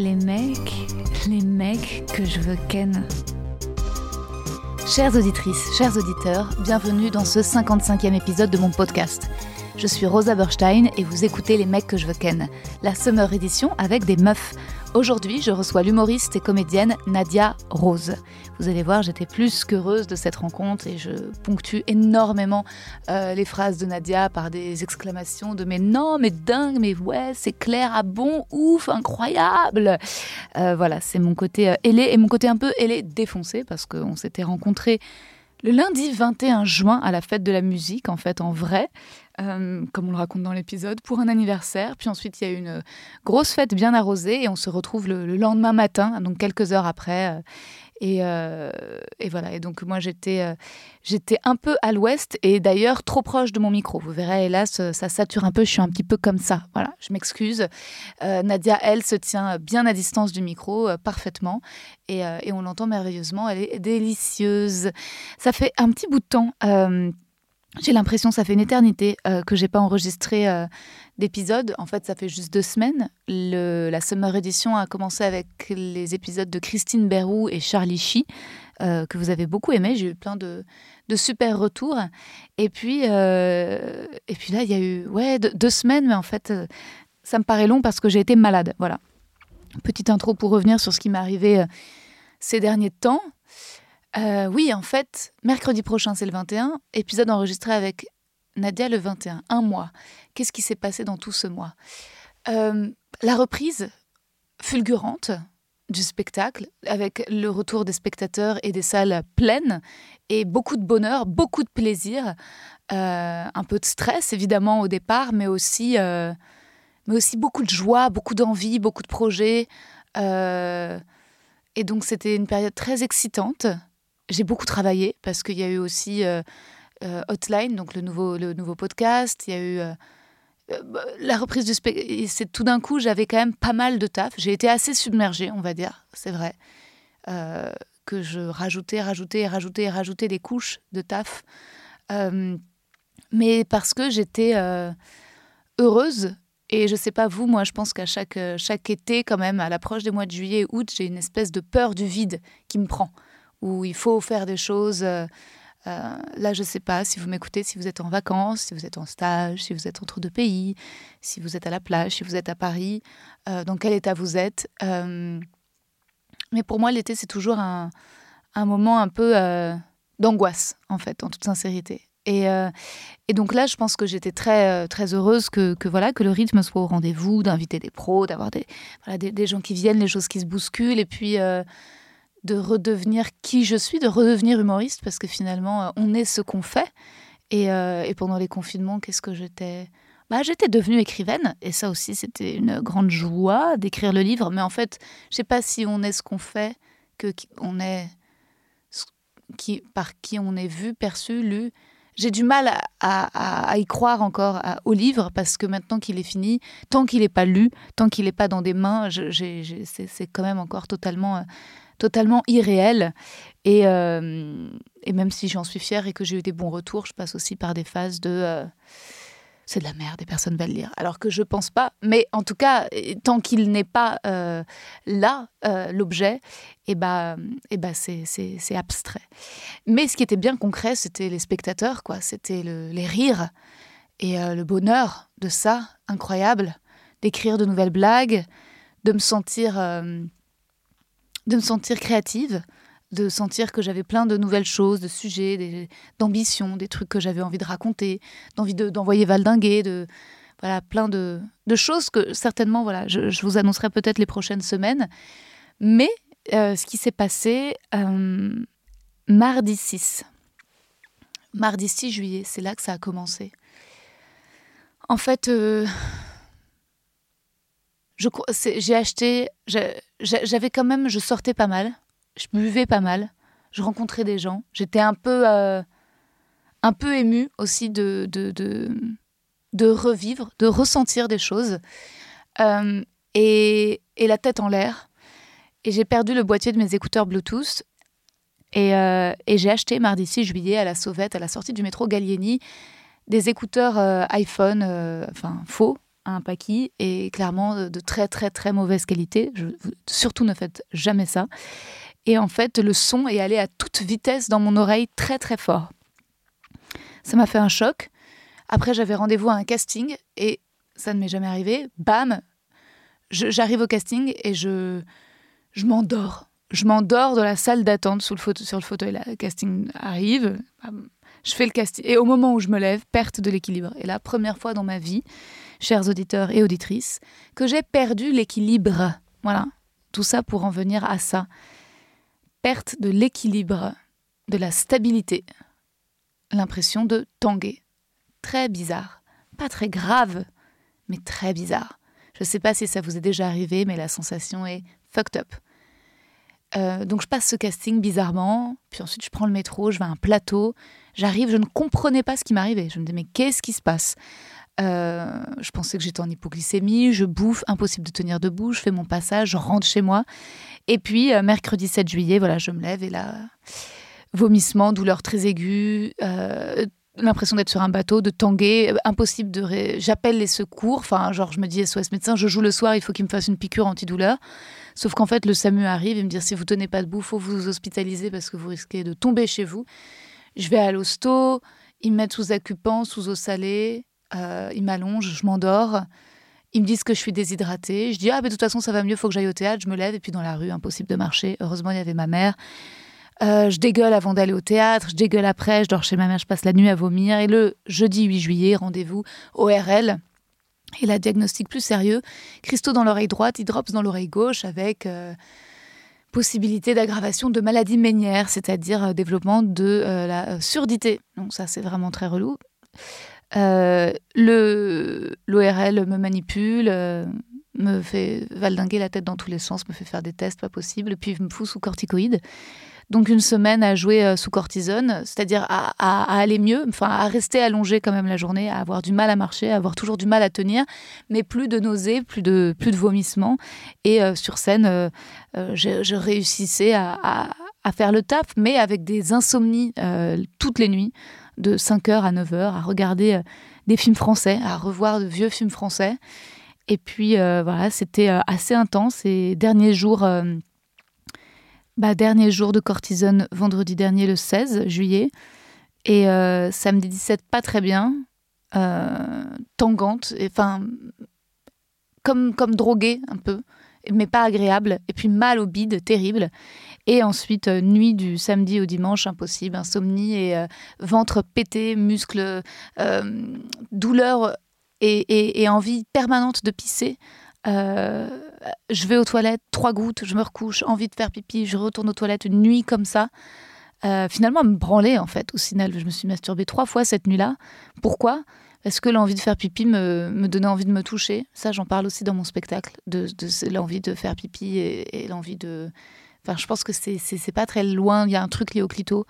Les mecs, les mecs que je veux ken. Chères auditrices, chers auditeurs, bienvenue dans ce 55e épisode de mon podcast. Je suis Rosa Berstein et vous écoutez Les mecs que je veux ken, la summer édition avec des meufs. Aujourd'hui, je reçois l'humoriste et comédienne Nadia Rose. Vous allez voir, j'étais plus qu'heureuse de cette rencontre et je ponctue énormément euh, les phrases de Nadia par des exclamations de mais non, mais dingue, mais ouais, c'est clair, ah bon, ouf, incroyable. Euh, voilà, c'est mon côté euh, ailé et mon côté un peu ailé défoncé parce qu'on s'était rencontrés le lundi 21 juin à la fête de la musique, en fait, en vrai. Euh, comme on le raconte dans l'épisode, pour un anniversaire. Puis ensuite, il y a une grosse fête bien arrosée et on se retrouve le, lendemain matin, donc quelques heures après. Euh, euh, et, voilà. Et donc moi, j'étais, un peu à l'ouest et d'ailleurs trop proche de mon micro. Vous verrez, hélas, ça sature un peu. Je suis un petit peu comme ça. Voilà, je m'excuse. Nadia, elle, se tient bien à distance du micro, parfaitement. Et on l'entend merveilleusement. Elle est délicieuse. Ça fait un petit bout de temps j'ai l'impression, ça fait une éternité euh, que j'ai pas enregistré euh, d'épisodes. En fait, ça fait juste deux semaines. La Summer Edition a commencé avec les épisodes de Christine Berrou et Charlie Chi, euh, que vous avez beaucoup aimé. J'ai eu plein de, super retours. Et puis, et puis là, il y a eu ouais, deux, semaines, mais en fait, ça me paraît long parce que j'ai été malade. Voilà. Petite intro pour revenir sur ce qui m'est arrivé ces derniers temps. Euh, oui, en fait, mercredi prochain, c'est le 21. Épisode enregistré avec Nadia le 21. Un mois. Qu'est-ce qui s'est passé dans tout ce mois euh, La reprise fulgurante du spectacle, avec le retour des spectateurs et des salles pleines, et beaucoup de bonheur, beaucoup de plaisir, euh, un peu de stress évidemment au départ, mais aussi, mais aussi beaucoup de joie, beaucoup d'envie, beaucoup de projets. et donc c'était une période très excitante j'ai beaucoup travaillé parce qu'il y a eu aussi euh, euh, Hotline, donc le nouveau, le nouveau podcast. Il y a eu euh, bah, la reprise du spectacle. Tout d'un coup, j'avais quand même pas mal de taf. J'ai été assez submergée, on va dire, c'est vrai, que je rajoutais, rajoutais, rajoutais, rajoutais des couches de taf. mais parce que j'étais heureuse et je sais pas vous, moi je pense qu'à chaque, chaque été, quand même, à l'approche des mois de juillet et août, j'ai une espèce de peur du vide qui me prend où il faut faire des choses. Euh, euh, là, je ne sais pas si vous m'écoutez, si vous êtes en vacances, si vous êtes en stage, si vous êtes entre deux pays, si vous êtes à la plage, si vous êtes à Paris, euh, dans quel état vous êtes. mais pour moi, l'été, c'est toujours un, moment un peu d'angoisse, en fait, en toute sincérité. Et, donc là, je pense que j'étais très, très heureuse que, voilà, que le rythme soit au rendez-vous, d'inviter des pros, d'avoir des, gens qui viennent, les choses qui se bousculent. Et puis, de redevenir qui je suis, de redevenir humoriste, parce que finalement, euh, on est ce qu'on fait. Euh, et, pendant les confinements, qu'est-ce que j'étais? Bah, J'étais devenue écrivaine, et ça aussi, c'était une grande joie d'écrire le livre. Mais en fait, je sais pas si on est ce qu'on fait, que on est qui, par qui on est vu, perçu, lu. J'ai du mal à, y croire encore au livre parce que maintenant qu'il est fini, tant qu'il n'est pas lu, tant qu'il n'est pas dans des mains, c'est quand même encore totalement euh, totalement irréel. Et, euh, et même si j'en suis fière et que j'ai eu des bons retours, je passe aussi par des phases de euh, c'est de la merde, des personnes veulent lire. Alors que je pense pas. Mais en tout cas, tant qu'il n'est pas euh, là, l'objet, et bah, et c'est, abstrait. Mais ce qui était bien concret, c'était les spectateurs, quoi. C'était les rires et le bonheur de ça, incroyable, d'écrire de nouvelles blagues, de me sentir de me sentir créative, de sentir que j'avais plein de nouvelles choses, de sujets, d'ambitions, des, trucs que j'avais envie de raconter, d'envie d'envoyer valdinguer, de voilà plein de, choses que certainement voilà je, vous annoncerai peut-être les prochaines semaines. Mais euh, ce qui s'est passé euh, mardi 6, mardi 6 juillet, c'est là que ça a commencé. En fait, euh, j'ai acheté, j'avais quand même, je sortais pas mal, je buvais pas mal, je rencontrais des gens, j'étais un peu, euh, un peu émue aussi de, de, de, revivre, de ressentir des choses, euh, et, et, la tête en l'air. Et j'ai perdu le boîtier de mes écouteurs Bluetooth. Et, euh, et j'ai acheté mardi 6 juillet à la Sauvette, à la sortie du métro Gallieni, des écouteurs iPhone, enfin faux, un paquet et clairement de très très très mauvaise qualité. Surtout ne faites jamais ça. Et en fait, le son est allé à toute vitesse dans mon oreille très très fort. Ça m'a fait un choc. Après, j'avais rendez-vous à un casting et ça ne m'est jamais arrivé. Bam, j'arrive au casting et je, je m'endors. Je m'endors dans la salle d'attente sur le fauteuil. Le casting arrive. Je fais le casting. Et au moment où je me lève, perte de l'équilibre. Et la première fois dans ma vie, chers auditeurs et auditrices, que j'ai perdu l'équilibre. Voilà, tout ça pour en venir à ça. Perte de l'équilibre, de la stabilité, l'impression de tanguer. Très bizarre, pas très grave, mais très bizarre. Je ne sais pas si ça vous est déjà arrivé, mais la sensation est fucked up. Euh, donc je passe ce casting bizarrement, puis ensuite je prends le métro, je vais à un plateau, j'arrive, je ne comprenais pas ce qui m'arrivait. Je me dis mais qu'est-ce qui se passe? Euh, je pensais que j'étais en hypoglycémie, je bouffe, impossible de tenir debout, je fais mon passage, je rentre chez moi. Et puis, euh, mercredi 7 juillet, voilà, je me lève et là, vomissement, douleur très aiguë, euh, l'impression d'être sur un bateau, de tanguer, impossible de... J'appelle les secours, enfin, genre, je me dis SOS médecin, je joue le soir, il faut qu'il me fasse une piqûre antidouleur. Sauf qu'en fait, le SAMU arrive et me dit si vous tenez pas debout, faut vous hospitaliser parce que vous risquez de tomber chez vous. Je vais à l'hosto, ils me mettent sous accupant, sous eau salée. Euh, ils m'allongent, je m'endors. Ils me disent que je suis déshydratée. Je dis ah mais de toute façon ça va mieux, faut que j'aille au théâtre. Je me lève et puis dans la rue impossible de marcher. Heureusement il y avait ma mère. Euh, je dégueule avant d'aller au théâtre, je dégueule après, je dors chez ma mère, je passe la nuit à vomir. Et le jeudi 8 juillet, rendez-vous ORL. Et la diagnostic plus sérieux, cristaux dans l'oreille droite, hydrops dans l'oreille gauche avec euh, possibilité d'aggravation de maladie ménière, c'est-à-dire développement de la surdité. Donc ça c'est vraiment très relou. Euh, le l'ORL me manipule, euh, me fait valdinguer la tête dans tous les sens, me fait faire des tests pas possibles, puis me fout sous corticoïdes. Donc une semaine à jouer euh, sous cortisone, c'est-à-dire à, aller mieux, enfin à rester allongé quand même la journée, à avoir du mal à marcher, à avoir toujours du mal à tenir, mais plus de nausées, plus de plus de vomissements. Et sur scène, je, réussissais à, à, faire le taf, mais avec des insomnies toutes les nuits de 5h à 9h à regarder euh, des films français, à revoir de vieux films français. Et puis euh, voilà, c'était euh, assez intense. Et dernier jour, bah, dernier jour de cortisone, vendredi dernier, le 16 juillet. Et samedi 17, pas très bien, tangante, enfin, comme, comme droguée un peu, mais pas agréable. Et puis mal au bide, terrible. Et ensuite, euh, nuit du samedi au dimanche, impossible, insomnie et euh, ventre pété, muscles, euh, douleur et, envie permanente de pisser. je vais aux toilettes, trois gouttes, je me recouche, envie de faire pipi, je retourne aux toilettes une nuit comme ça. finalement, me branler en fait. Au final, je me suis masturbée trois fois cette nuit-là. Pourquoi? Est-ce que l'envie de faire pipi me, donnait envie de me toucher Ça, j'en parle aussi dans mon spectacle, de, l'envie de faire pipi et l'envie de, Enfin, je pense que c'est pas très loin. Il y a un truc lié au clito.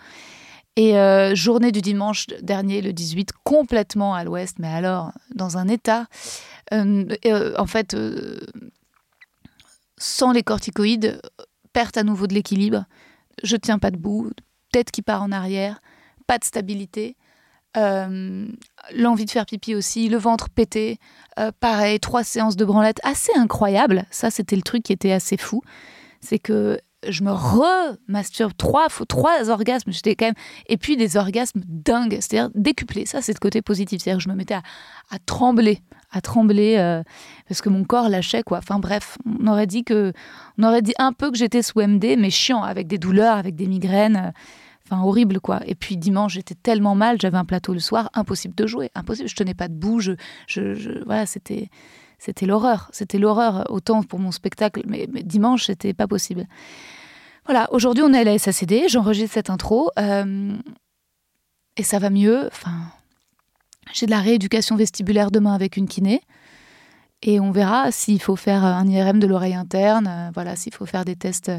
Et euh, journée du dimanche dernier, le 18, complètement à l'ouest, mais alors dans un état, euh, euh, en fait, sans les corticoïdes, perte à nouveau de l'équilibre, je tiens pas debout, tête qui part en arrière, pas de stabilité, l'envie de faire pipi aussi, le ventre pété, pareil, trois séances de branlette, assez incroyable. Ça, c'était le truc qui était assez fou. C'est que je me remasturbe trois, trois orgasmes. J'étais quand même. Et puis des orgasmes dingues, c'est-à-dire décuplés. Ça, c'est le côté positif. C'est-à-dire que je me mettais à, trembler, à trembler euh, parce que mon corps lâchait, quoi. Enfin bref, on aurait dit que. On aurait dit un peu que j'étais sous MD, mais chiant, avec des douleurs, avec des migraines. Euh, enfin, horrible, quoi. Et puis dimanche, j'étais tellement mal, j'avais un plateau le soir, impossible de jouer, impossible. Je tenais pas debout, je, je voilà, c'était c'était l'horreur. C'était l'horreur, autant pour mon spectacle, mais, dimanche, c'était pas possible. Voilà, aujourd'hui, on est à la SACD, j'enregistre cette intro, euh, et ça va mieux. Enfin, j'ai de la rééducation vestibulaire demain avec une kiné. Et on verra s'il faut faire un IRM de l'oreille interne, euh, voilà, s'il faut faire des tests.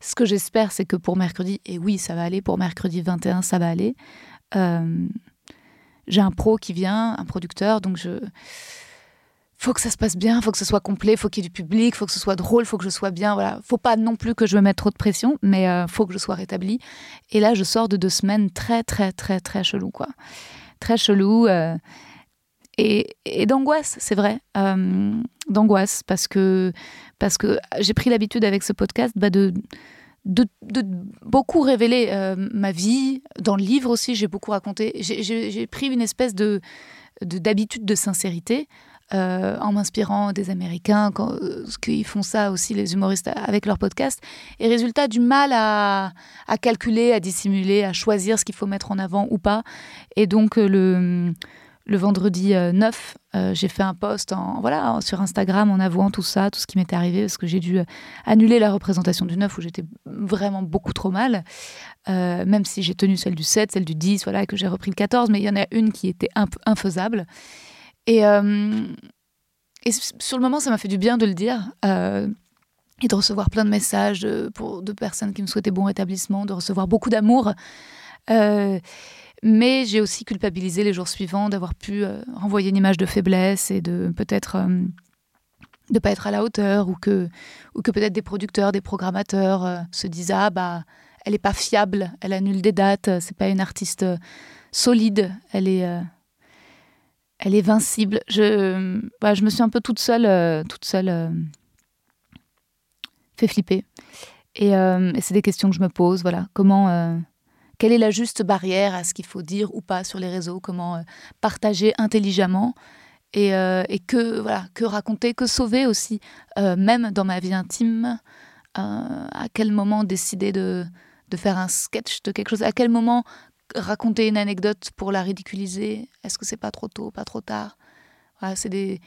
Ce que j'espère, c'est que pour mercredi, et oui, ça va aller, pour mercredi 21, ça va aller. Euh, j'ai un pro qui vient, un producteur, donc je faut que ça se passe bien, faut que ce soit complet, faut qu'il y ait du public, faut que ce soit drôle, faut que je sois bien. Voilà, faut pas non plus que je me mette trop de pression, mais euh, faut que je sois rétablie. Et là, je sors de deux semaines très très très très chelou quoi, très chelou euh, et, d'angoisse, c'est vrai, euh, d'angoisse parce que parce que j'ai pris l'habitude avec ce podcast bah, de, de, beaucoup révéler ma vie dans le livre aussi. J'ai beaucoup raconté. J'ai pris une espèce de d'habitude de sincérité euh, en m'inspirant des Américains, quand, euh, qu'ils font ça aussi les humoristes avec leur podcast. Et résultat, du mal à, calculer, à dissimuler, à choisir ce qu'il faut mettre en avant ou pas. Et donc euh, le, le vendredi 9, j'ai fait un post en, voilà, sur Instagram en avouant tout ça, tout ce qui m'était arrivé, parce que j'ai dû annuler la représentation du 9 où j'étais vraiment beaucoup trop mal, même si j'ai tenu celle du 7, celle du 10, voilà, et que j'ai repris le 14, mais il y en a une qui était infaisable. Et, euh, sur le moment, ça m'a fait du bien de le dire. Euh, et de recevoir plein de messages de, pour, de personnes qui me souhaitaient bon rétablissement, de recevoir beaucoup d'amour. Euh, mais j'ai aussi culpabilisé les jours suivants d'avoir pu renvoyer une image de faiblesse et de peut-être de ne pas être à la hauteur ou que, ou que peut-être des producteurs, des programmateurs se disent Ah, bah, elle n'est pas fiable, elle annule des dates, c'est pas une artiste solide, elle est elle est vincible. Je, bah, je me suis un peu toute seule, euh, toute seule euh, fait flipper. Euh, et, c'est des questions que je me pose. Voilà, comment, quelle est la juste barrière à ce qu'il faut dire ou pas sur les réseaux? Comment partager intelligemment? Et, et, que voilà, que raconter, que sauver aussi, même dans ma vie intime? à quel moment décider de, de faire un sketch de quelque chose? À quel moment raconter une anecdote pour la ridiculiser? Est-ce que c'est pas trop tôt, pas trop tard? Voilà, C'est des,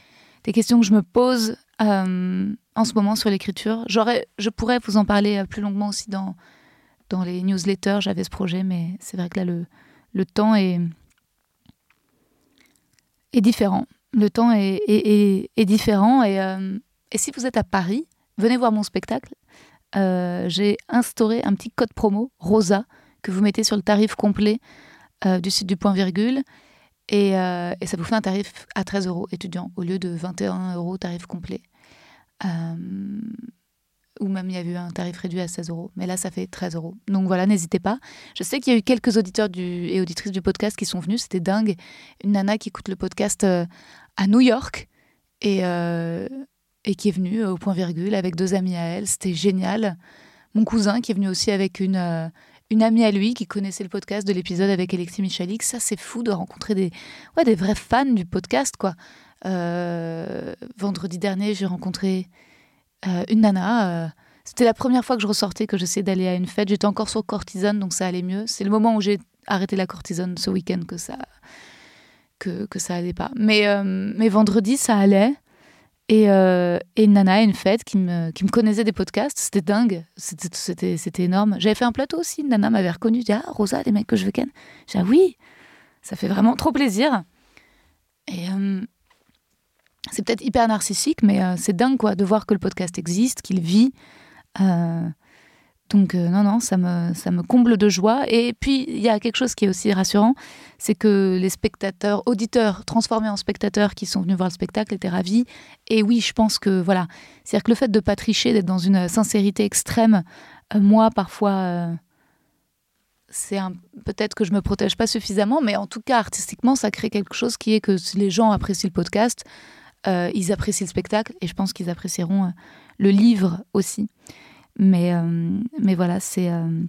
des, questions que je me pose euh, en ce moment sur l'écriture. Je pourrais vous en parler euh, plus longuement aussi dans, dans les newsletters. J'avais ce projet, mais c'est vrai que là, le, le temps est, est différent. Le temps est, est, est différent. Et, euh, et, si vous êtes à Paris, venez voir mon spectacle. J'ai instauré un petit code promo, Rosa, que vous mettez sur le tarif complet euh, du site du point virgule. Euh, et, ça vous fait un tarif à 13 euros étudiant au lieu de 21 euros tarif complet. Euh, ou même il y a eu un tarif réduit à 16 euros. Mais là, ça fait 13 euros. Donc voilà, n'hésitez pas. Je sais qu'il y a eu quelques auditeurs et auditrices du podcast qui sont venus. C'était dingue. Une nana qui écoute le podcast à New York et, et qui est venue au point virgule avec deux amis à elle. C'était génial. Mon cousin qui est venu aussi avec une, une amie à lui qui connaissait le podcast de l'épisode avec Alexis Michalix. Ça, c'est fou de rencontrer des, ouais, des vrais fans du podcast, quoi. Euh, vendredi dernier, j'ai rencontré euh, une nana. Euh, c'était la première fois que je ressortais, que j'essayais d'aller à une fête. J'étais encore sur cortisone, donc ça allait mieux. C'est le moment où j'ai arrêté la cortisone ce week-end que ça que, que ça allait pas. Mais, mais vendredi, ça allait. Et, euh, et, une nana, une fête qui me, qui connaissait des podcasts. C'était dingue. C'était, énorme. J'avais fait un plateau aussi. Une nana m'avait reconnu. dit Ah, Rosa, les mecs que je veux ken. J'ai dit Ah oui, ça fait vraiment trop plaisir. Et euh, c'est peut-être hyper narcissique, mais euh, c'est dingue quoi, de voir que le podcast existe, qu'il vit. Donc euh, non, non, ça me, comble de joie. Et puis, il y a quelque chose qui est aussi rassurant, c'est que les spectateurs, auditeurs transformés en spectateurs qui sont venus voir le spectacle étaient ravis. Et oui, je pense que voilà, c'est-à-dire que le fait de ne pas tricher, d'être dans une sincérité extrême, euh, moi, parfois, euh, c'est peut-être que je me protège pas suffisamment, mais en tout cas, artistiquement, ça crée quelque chose qui est que les gens apprécient le podcast, ils apprécient le spectacle, et je pense qu'ils apprécieront le livre aussi. Mais, euh, mais voilà, c'est. Euh,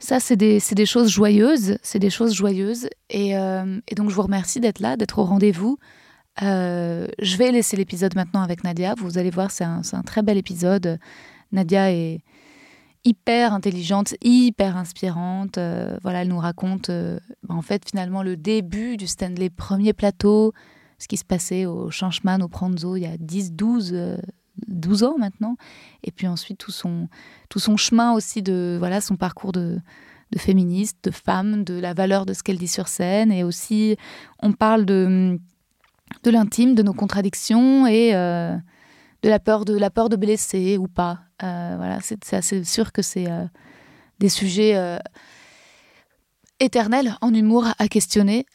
ça, c'est des, des, choses joyeuses. C'est des choses joyeuses. Et, euh, et, donc, je vous remercie d'être là, d'être au rendez-vous. je vais laisser l'épisode maintenant avec Nadia. Vous allez voir, c'est un, un, très bel épisode. Nadia est hyper intelligente, hyper inspirante. voilà, elle nous raconte, bah, en fait, finalement, le début du Stanley premier plateau, ce qui se passait au Chanchman, au Pranzo, il y a 10, 12, 12 ans maintenant. Et puis ensuite, tout son, tout son chemin aussi de voilà son parcours de, de féministe, de femme, de la valeur de ce qu'elle dit sur scène. Et aussi, on parle de, de l'intime, de nos contradictions et euh, de la peur de la peur de blesser ou pas. Euh, voilà, c'est assez sûr que c'est des sujets éternels en humour à questionner.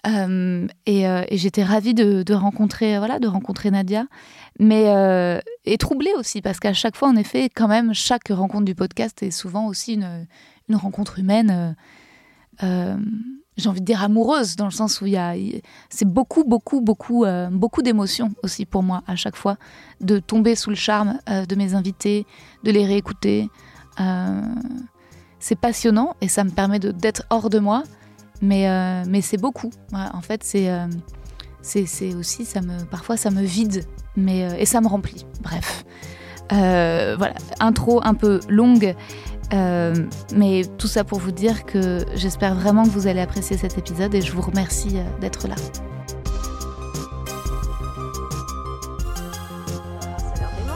et, et j'étais ravie de, rencontrer voilà de rencontrer Nadia, mais et troublée aussi parce qu'à chaque fois en effet quand même chaque rencontre du podcast est souvent aussi une, rencontre humaine j'ai envie de dire amoureuse dans le sens où il y a c'est beaucoup beaucoup beaucoup euh, beaucoup d'émotions aussi pour moi à chaque fois de tomber sous le charme euh, de mes invités de les réécouter. Euh, c'est passionnant et ça me permet d'être hors de moi mais mais c'est beaucoup. En fait c'est c'est aussi ça me parfois ça me vide mais et ça me remplit. Bref. Voilà. Intro un peu longue. Euh, mais tout ça pour vous dire que j'espère vraiment que vous allez apprécier cet épisode et je vous remercie euh, d'être là.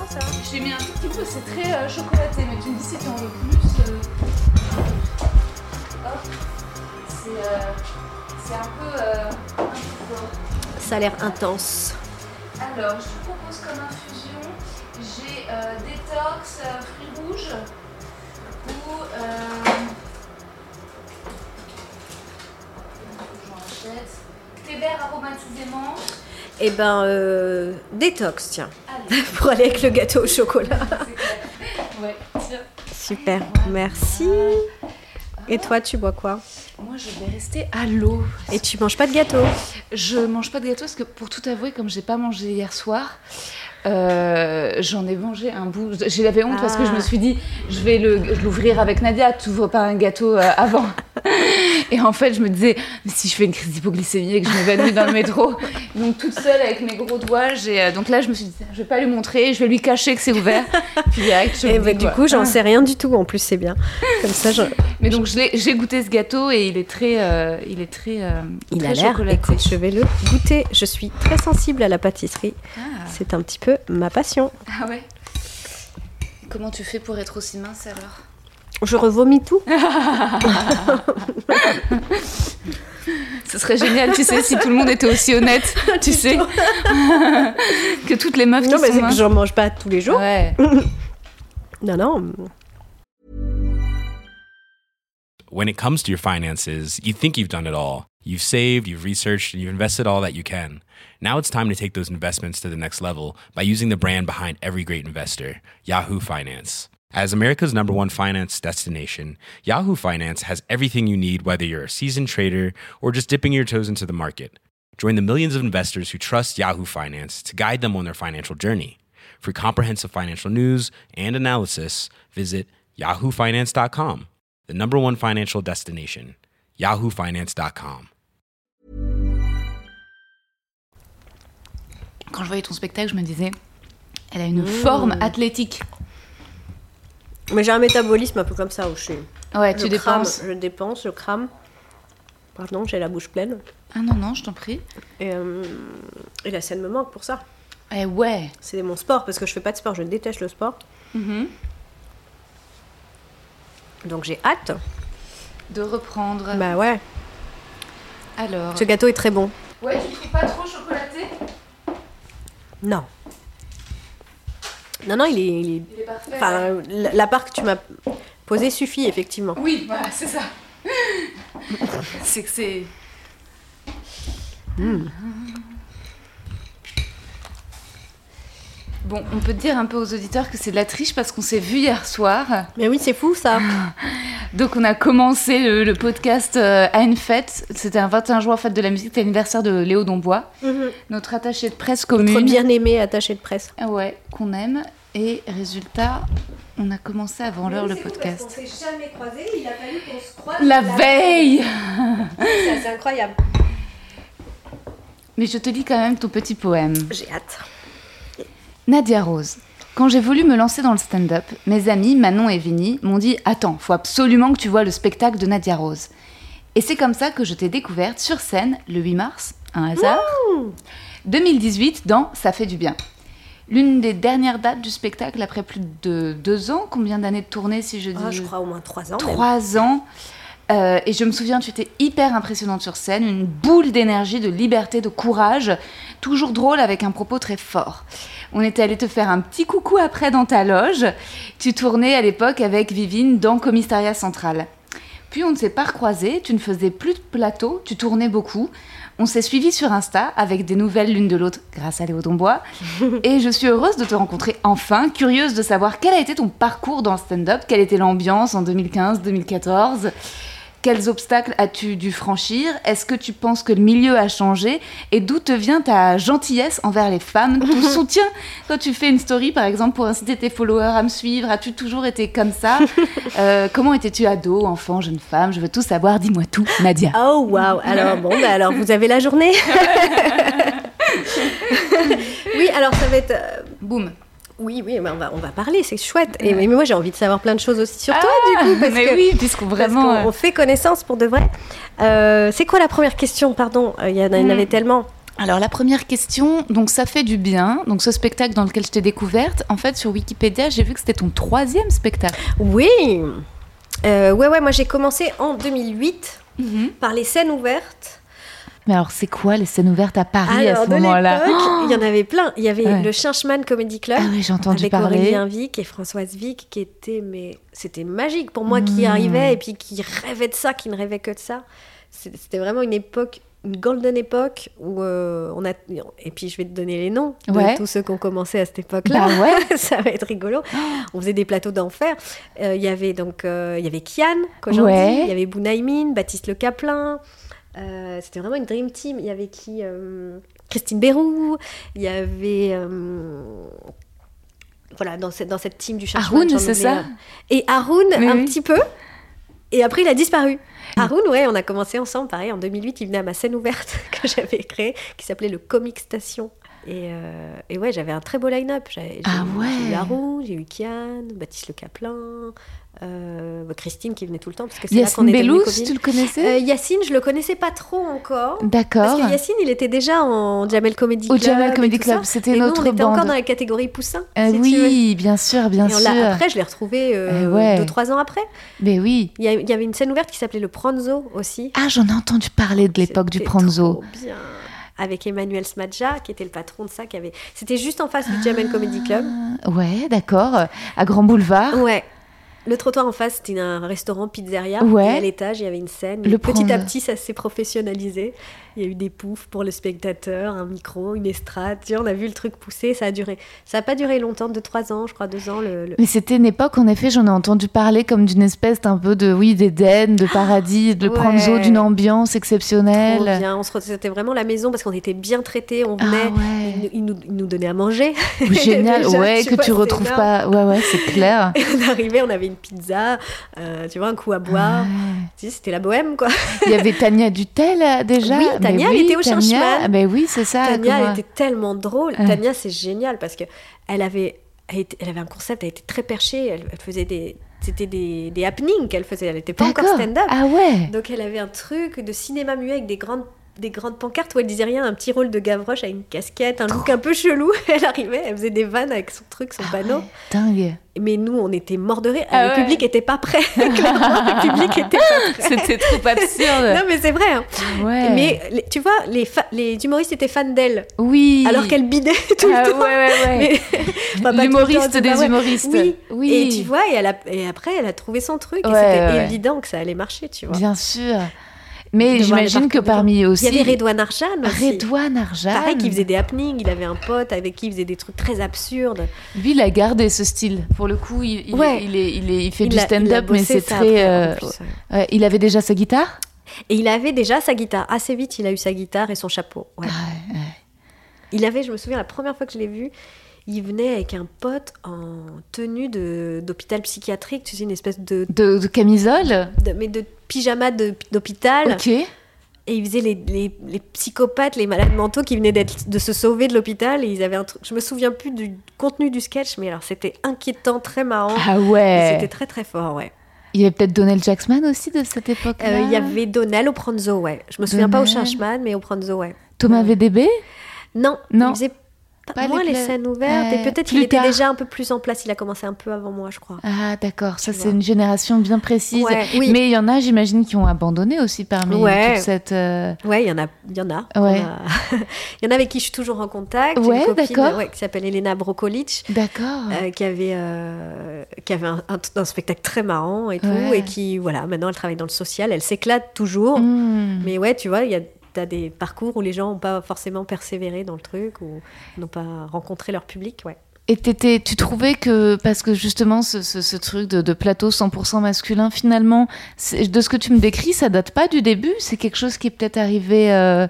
Ça a J'ai mis un tout petit peu, c'est très euh, chocolaté, mais tu me dis si tu en veux plus. C'est un peu, un fort. Ça a l'air intense. Alors, je vous propose comme infusion, j'ai détox, fruits rouges. Euh... Thé vert aromatisé Eh ben, euh, détox, tiens. Pour aller avec le gâteau au chocolat. ouais, tiens. Super, merci. Et toi, tu bois quoi? Moi, je vais rester à l'eau. Et tu manges pas de gâteau Je mange pas de gâteau parce que, pour tout avouer, comme j'ai pas mangé hier soir, euh, j'en ai mangé un bout. J'ai l'avais honte parce que je me ah. suis dit, je vais l'ouvrir avec Nadia. Tu ouvres pas un gâteau euh, avant. Et en fait, je me disais, mais si je fais une crise d'hypoglycémie et que je m'évanouis dans le métro, donc toute seule avec mes gros doigts, j'ai. Euh, donc là, je me suis dit, je vais pas lui montrer, je vais lui cacher que c'est ouvert. Puis direct, et bah, du coup, j'en sais rien du tout. En plus, c'est bien. Comme ça, je... Mais donc, j'ai goûté ce gâteau et il est très, il est très, il a l'air. je vais le goûter. Je suis très sensible à la pâtisserie. Ah. C'est un petit peu ma passion. Ah ouais Comment tu fais pour être aussi mince alors? Je revomis tout. Ce serait génial, tu sais, si tout le monde était aussi honnête, tu sais, que toutes les meufs non, qui mais c'est que j'en mange pas tous les jours. Ouais. non, non. When it comes to your finances, you think you've done it all. You've saved, you've researched, and you've invested all that you can. Now it's time to take those investments to the next level by using the brand behind every great investor, Yahoo Finance. As America's number one finance destination, Yahoo Finance has everything you need, whether you're a seasoned trader or just dipping your toes into the market. Join the millions of investors who trust Yahoo Finance to guide them on their financial journey. For comprehensive financial news and analysis, visit yahoofinance.com, the number one financial destination, yahoofinance.com. quand je voyais ton spectacle, je me disais, elle a une mmh. forme athlétique. Mais j'ai un métabolisme un peu comme ça où je suis. Ouais, tu dépenses. je dépense, je crame. Pardon, j'ai la bouche pleine. Ah non, non, je t'en prie. Et, euh, et, la scène me manque pour ça. Eh ouais. C'est mon sport parce que je fais pas de sport, je déteste le sport. Mmh. Donc j'ai hâte. De reprendre. Bah ouais. Alors. Ce gâteau est très bon. Ouais, tu trouves pas trop chocolaté? Non. Non, non, il est. Il est, parfait. Enfin, la, part que tu m'as posée suffit, effectivement. Oui, voilà, c'est ça. c'est que c'est. Hmm. Bon, on peut dire un peu aux auditeurs que c'est de la triche parce qu'on s'est vu hier soir. Mais oui, c'est fou ça. Donc on a commencé le, podcast euh, à une fête. C'était un 21 juin, fête de la musique. C'était l'anniversaire de Léo Dombois, mhm. notre attaché de presse commune. Notre bien-aimé attaché de presse. Ah ouais, qu'on aime. Et résultat, on a commencé avant l'heure le podcast. on s'est jamais croisés, il a fallu qu'on se croise. La, veille C'est incroyable. Mais je te lis quand même ton petit poème. J'ai hâte. Nadia Rose. Quand j'ai voulu me lancer dans le stand-up, mes amis Manon et Vinny m'ont dit Attends, faut absolument que tu vois le spectacle de Nadia Rose. Et c'est comme ça que je t'ai découverte sur scène le 8 mars, un hasard, 2018 dans Ça fait du bien. L'une des dernières dates du spectacle après plus de deux ans. Combien d'années de tournée si je dis ah, Je crois au moins trois ans. Trois ans. Euh, et je me souviens, tu étais hyper impressionnante sur scène, une boule d'énergie, de liberté, de courage. toujours drôle avec un propos très fort. On était allé te faire un petit coucou après dans ta loge. Tu tournais à l'époque avec Vivine dans Commissariat Central. Puis on ne s'est pas recroisés, tu ne faisais plus de plateau, tu tournais beaucoup. On s'est suivis sur Insta avec des nouvelles l'une de l'autre grâce à Léo Dombois. et je suis heureuse de te rencontrer enfin, curieuse de savoir quel a été ton parcours dans le stand-up, quelle était l'ambiance en 2015-2014. Quels obstacles as-tu dû franchir? Est-ce que tu penses que le milieu a changé? Et d'où te vient ta gentillesse envers les femmes? Ton soutien quand tu fais une story, par exemple, pour inciter tes followers à me suivre. As-tu toujours été comme ça? Euh, Comment étais-tu ado, enfant, jeune femme? Je veux tout savoir. Dis-moi tout, Nadia. Oh, waouh. Alors, bon, bah, alors, vous avez la journée. Oui, alors ça va être... Euh, Boum oui, oui, on, va, on va parler, c'est chouette. Et, mais moi, j'ai envie de savoir plein de choses aussi sur toi, du coup. Parce mais oui, puisqu'on vraiment. Euh, on fait connaissance pour de vrai. Euh, c'est quoi la première question Pardon, euh, il y en hmm. avait tellement. Alors la première question, donc ça fait du bien. Donc ce spectacle dans lequel je t'ai découverte, en fait sur Wikipédia, j'ai vu que c'était ton troisième spectacle. Oui. ouais, ouais. Moi j'ai commencé en 2008 mhm. par les scènes ouvertes. Mais alors, c'est quoi les scènes ouvertes à Paris à ce moment-là Il y en avait plein. Il y avait le Changeman Comedy Club. Ah oui, j'ai entendu avec parler. Aurélien Vic et Françoise Vic, qui était, mais c'était magique pour moi qui hmm. arrivait et puis qui rêvait de ça, qui ne rêvait que de ça. C'était vraiment une époque, une golden époque où euh, on a. Et puis je vais te donner les noms de tous ceux qui ont commencé à cette époque-là. Bah ouais. ça va être rigolo. On faisait des plateaux d'enfer. Euh, il y avait donc euh, il y avait Kian, il y avait Bounaïmin, Baptiste Le Caplin. Euh, c'était vraiment une dream team. Il y avait qui euh, Christine Bérou, il y avait. Euh, voilà, dans cette, dans cette team du Haroun, c'est ça Et Haroun, un petit peu. Et après, il a disparu. Haroun, ouais, on a commencé ensemble, pareil, en 2008, il venait à ma scène ouverte que j'avais créée, qui s'appelait le Comic Station. Et, et ouais, j'avais un très beau line-up. J'ai ah ouais. eu Haroun, j'ai eu Kian, Baptiste Le Caplin, euh, bah, Christine qui venait tout le temps parce que c'est là qu'on était Bellous, tu le connaissais? Euh, Yacine, je le connaissais pas trop encore. D'accord. Parce que Yacine, il était déjà en Jamel Comedy Club. Au Jamel Comedy Club, c'était notre nous, on était encore dans la catégorie poussin. Euh, oui, bien sûr, bien sûr. Après, je l'ai retrouvé euh, deux, trois ans après. Mais oui. Il y, avait une scène ouverte qui s'appelait le Pranzo aussi. Ah, j'en ai entendu parler de l'époque du Pranzo. Trop bien avec Emmanuel Smadja, qui était le patron de ça, qui avait. C'était juste en face du Jamel Comedy Club. Ah, ouais, d'accord. À Grand Boulevard. Ouais. Le trottoir en face, c'était un restaurant pizzeria. Ouais. Et à l'étage, il y avait une scène. Le petit à petit, ça s'est professionnalisé. Il y a eu des poufs pour le spectateur, un micro, une estrade. Tu vois, on a vu le truc pousser, ça a duré. Ça n'a pas duré longtemps, de trois ans, je crois, deux ans. Le, Mais c'était une époque, en effet, j'en ai entendu parler comme d'une espèce d'un peu de, oui, d'Éden, de paradis, de ouais. d'une ambiance exceptionnelle. Bien, on se... c'était vraiment la maison parce qu'on était bien traités, on venait, ah ils, nous, ils, nous, donnaient à manger. Génial, ouais, que tu retrouves pas. Ouais, ouais, c'est clair. on arrivait, on avait une pizza, euh, tu vois, un coup à boire. C'était la bohème, quoi. Il y avait Tania Dutel euh, déjà. Oui, Tania, elle était au Tania, ben oui, c'est ça. Tania, elle était tellement drôle. Tania, c'est génial parce que elle avait, elle, avait un concept, elle était très perchée. Elle, faisait des, c'était des, des happenings qu'elle faisait. Elle n'était pas encore stand-up. Ah ouais. Donc elle avait un truc de cinéma muet avec des grandes des grandes pancartes où elle disait rien, un petit rôle de Gavroche avec une casquette, un look un peu chelou. Elle arrivait, elle faisait des vannes avec son truc, son ah panneau. dingue. Mais nous, on était morts de rire. Ah le public était pas prêt. le public était pas prêt. C'était trop absurde. non, mais c'est vrai. Hein. Mais tu vois, les, les humoristes étaient fans d'elle. Oui. Alors qu'elle bidait tout le ah temps. Ouais, ouais, L'humoriste des humoristes. Oui. oui. Et tu vois, et, elle a, et après, elle a trouvé son truc. et c'était évident que ça allait marcher, tu vois. Bien sûr. Mais j'imagine que parmi aussi. Il y avait Redouane Arjan aussi. Redouane Arjan. Pareil, qui faisait des happenings. Il avait un pote avec qui il faisait des trucs très absurdes. Lui, il a gardé ce style. Pour le coup, il, il, il, est, il, est, il fait du stand-up, mais c'est très. Euh, il avait déjà sa guitare? Et il avait déjà sa guitare. Assez vite, il a eu sa guitare et son chapeau. Ah, il avait, je me souviens, la première fois que je l'ai vu, il venait avec un pote en tenue d'hôpital psychiatrique, tu sais, une espèce de... De, camisole Mais de pyjama d'hôpital. Ok. Et il faisait les, les, psychopathes, les malades mentaux qui venaient de se sauver de l'hôpital. Et ils avaient un truc. Je me souviens plus du contenu du sketch, mais alors c'était inquiétant, très marrant. Ah ouais. C'était très très fort, ouais. Il y avait peut-être Donnell Jacksman aussi de cette époque-là. Euh, il y avait Donnell au Pranzo, ouais. Je me souviens pas au Changement, mais au Pranzo, ouais. Thomas VDB Non, non. Il faisait pas moins les, scènes ouvertes. et peut-être qu'il était déjà un peu plus en place. Il a commencé un peu avant moi, je crois. Ah, d'accord. Ça, c'est une génération bien précise. Mais il y en a, j'imagine, qui ont abandonné aussi parmi toute cette. Euh, ouais, il y en a. Il y en a. il y en a avec qui je suis toujours en contact. Ouais, d'accord. qui s'appelle Elena Brokolic. D'accord. Euh, qui avait, euh, qui avait un, spectacle très marrant et tout. Et qui, voilà, maintenant, elle travaille dans le social. Elle s'éclate toujours. Hmm. Mais ouais, tu vois, il y a tu des parcours où les gens n'ont pas forcément persévéré dans le truc ou n'ont pas rencontré leur public. Ouais. Et tu trouvais que, parce que justement, ce, truc de, plateau 100% masculin, finalement, de ce que tu me décris, ça date pas du début? C'est quelque chose qui est peut-être arrivé. Euh,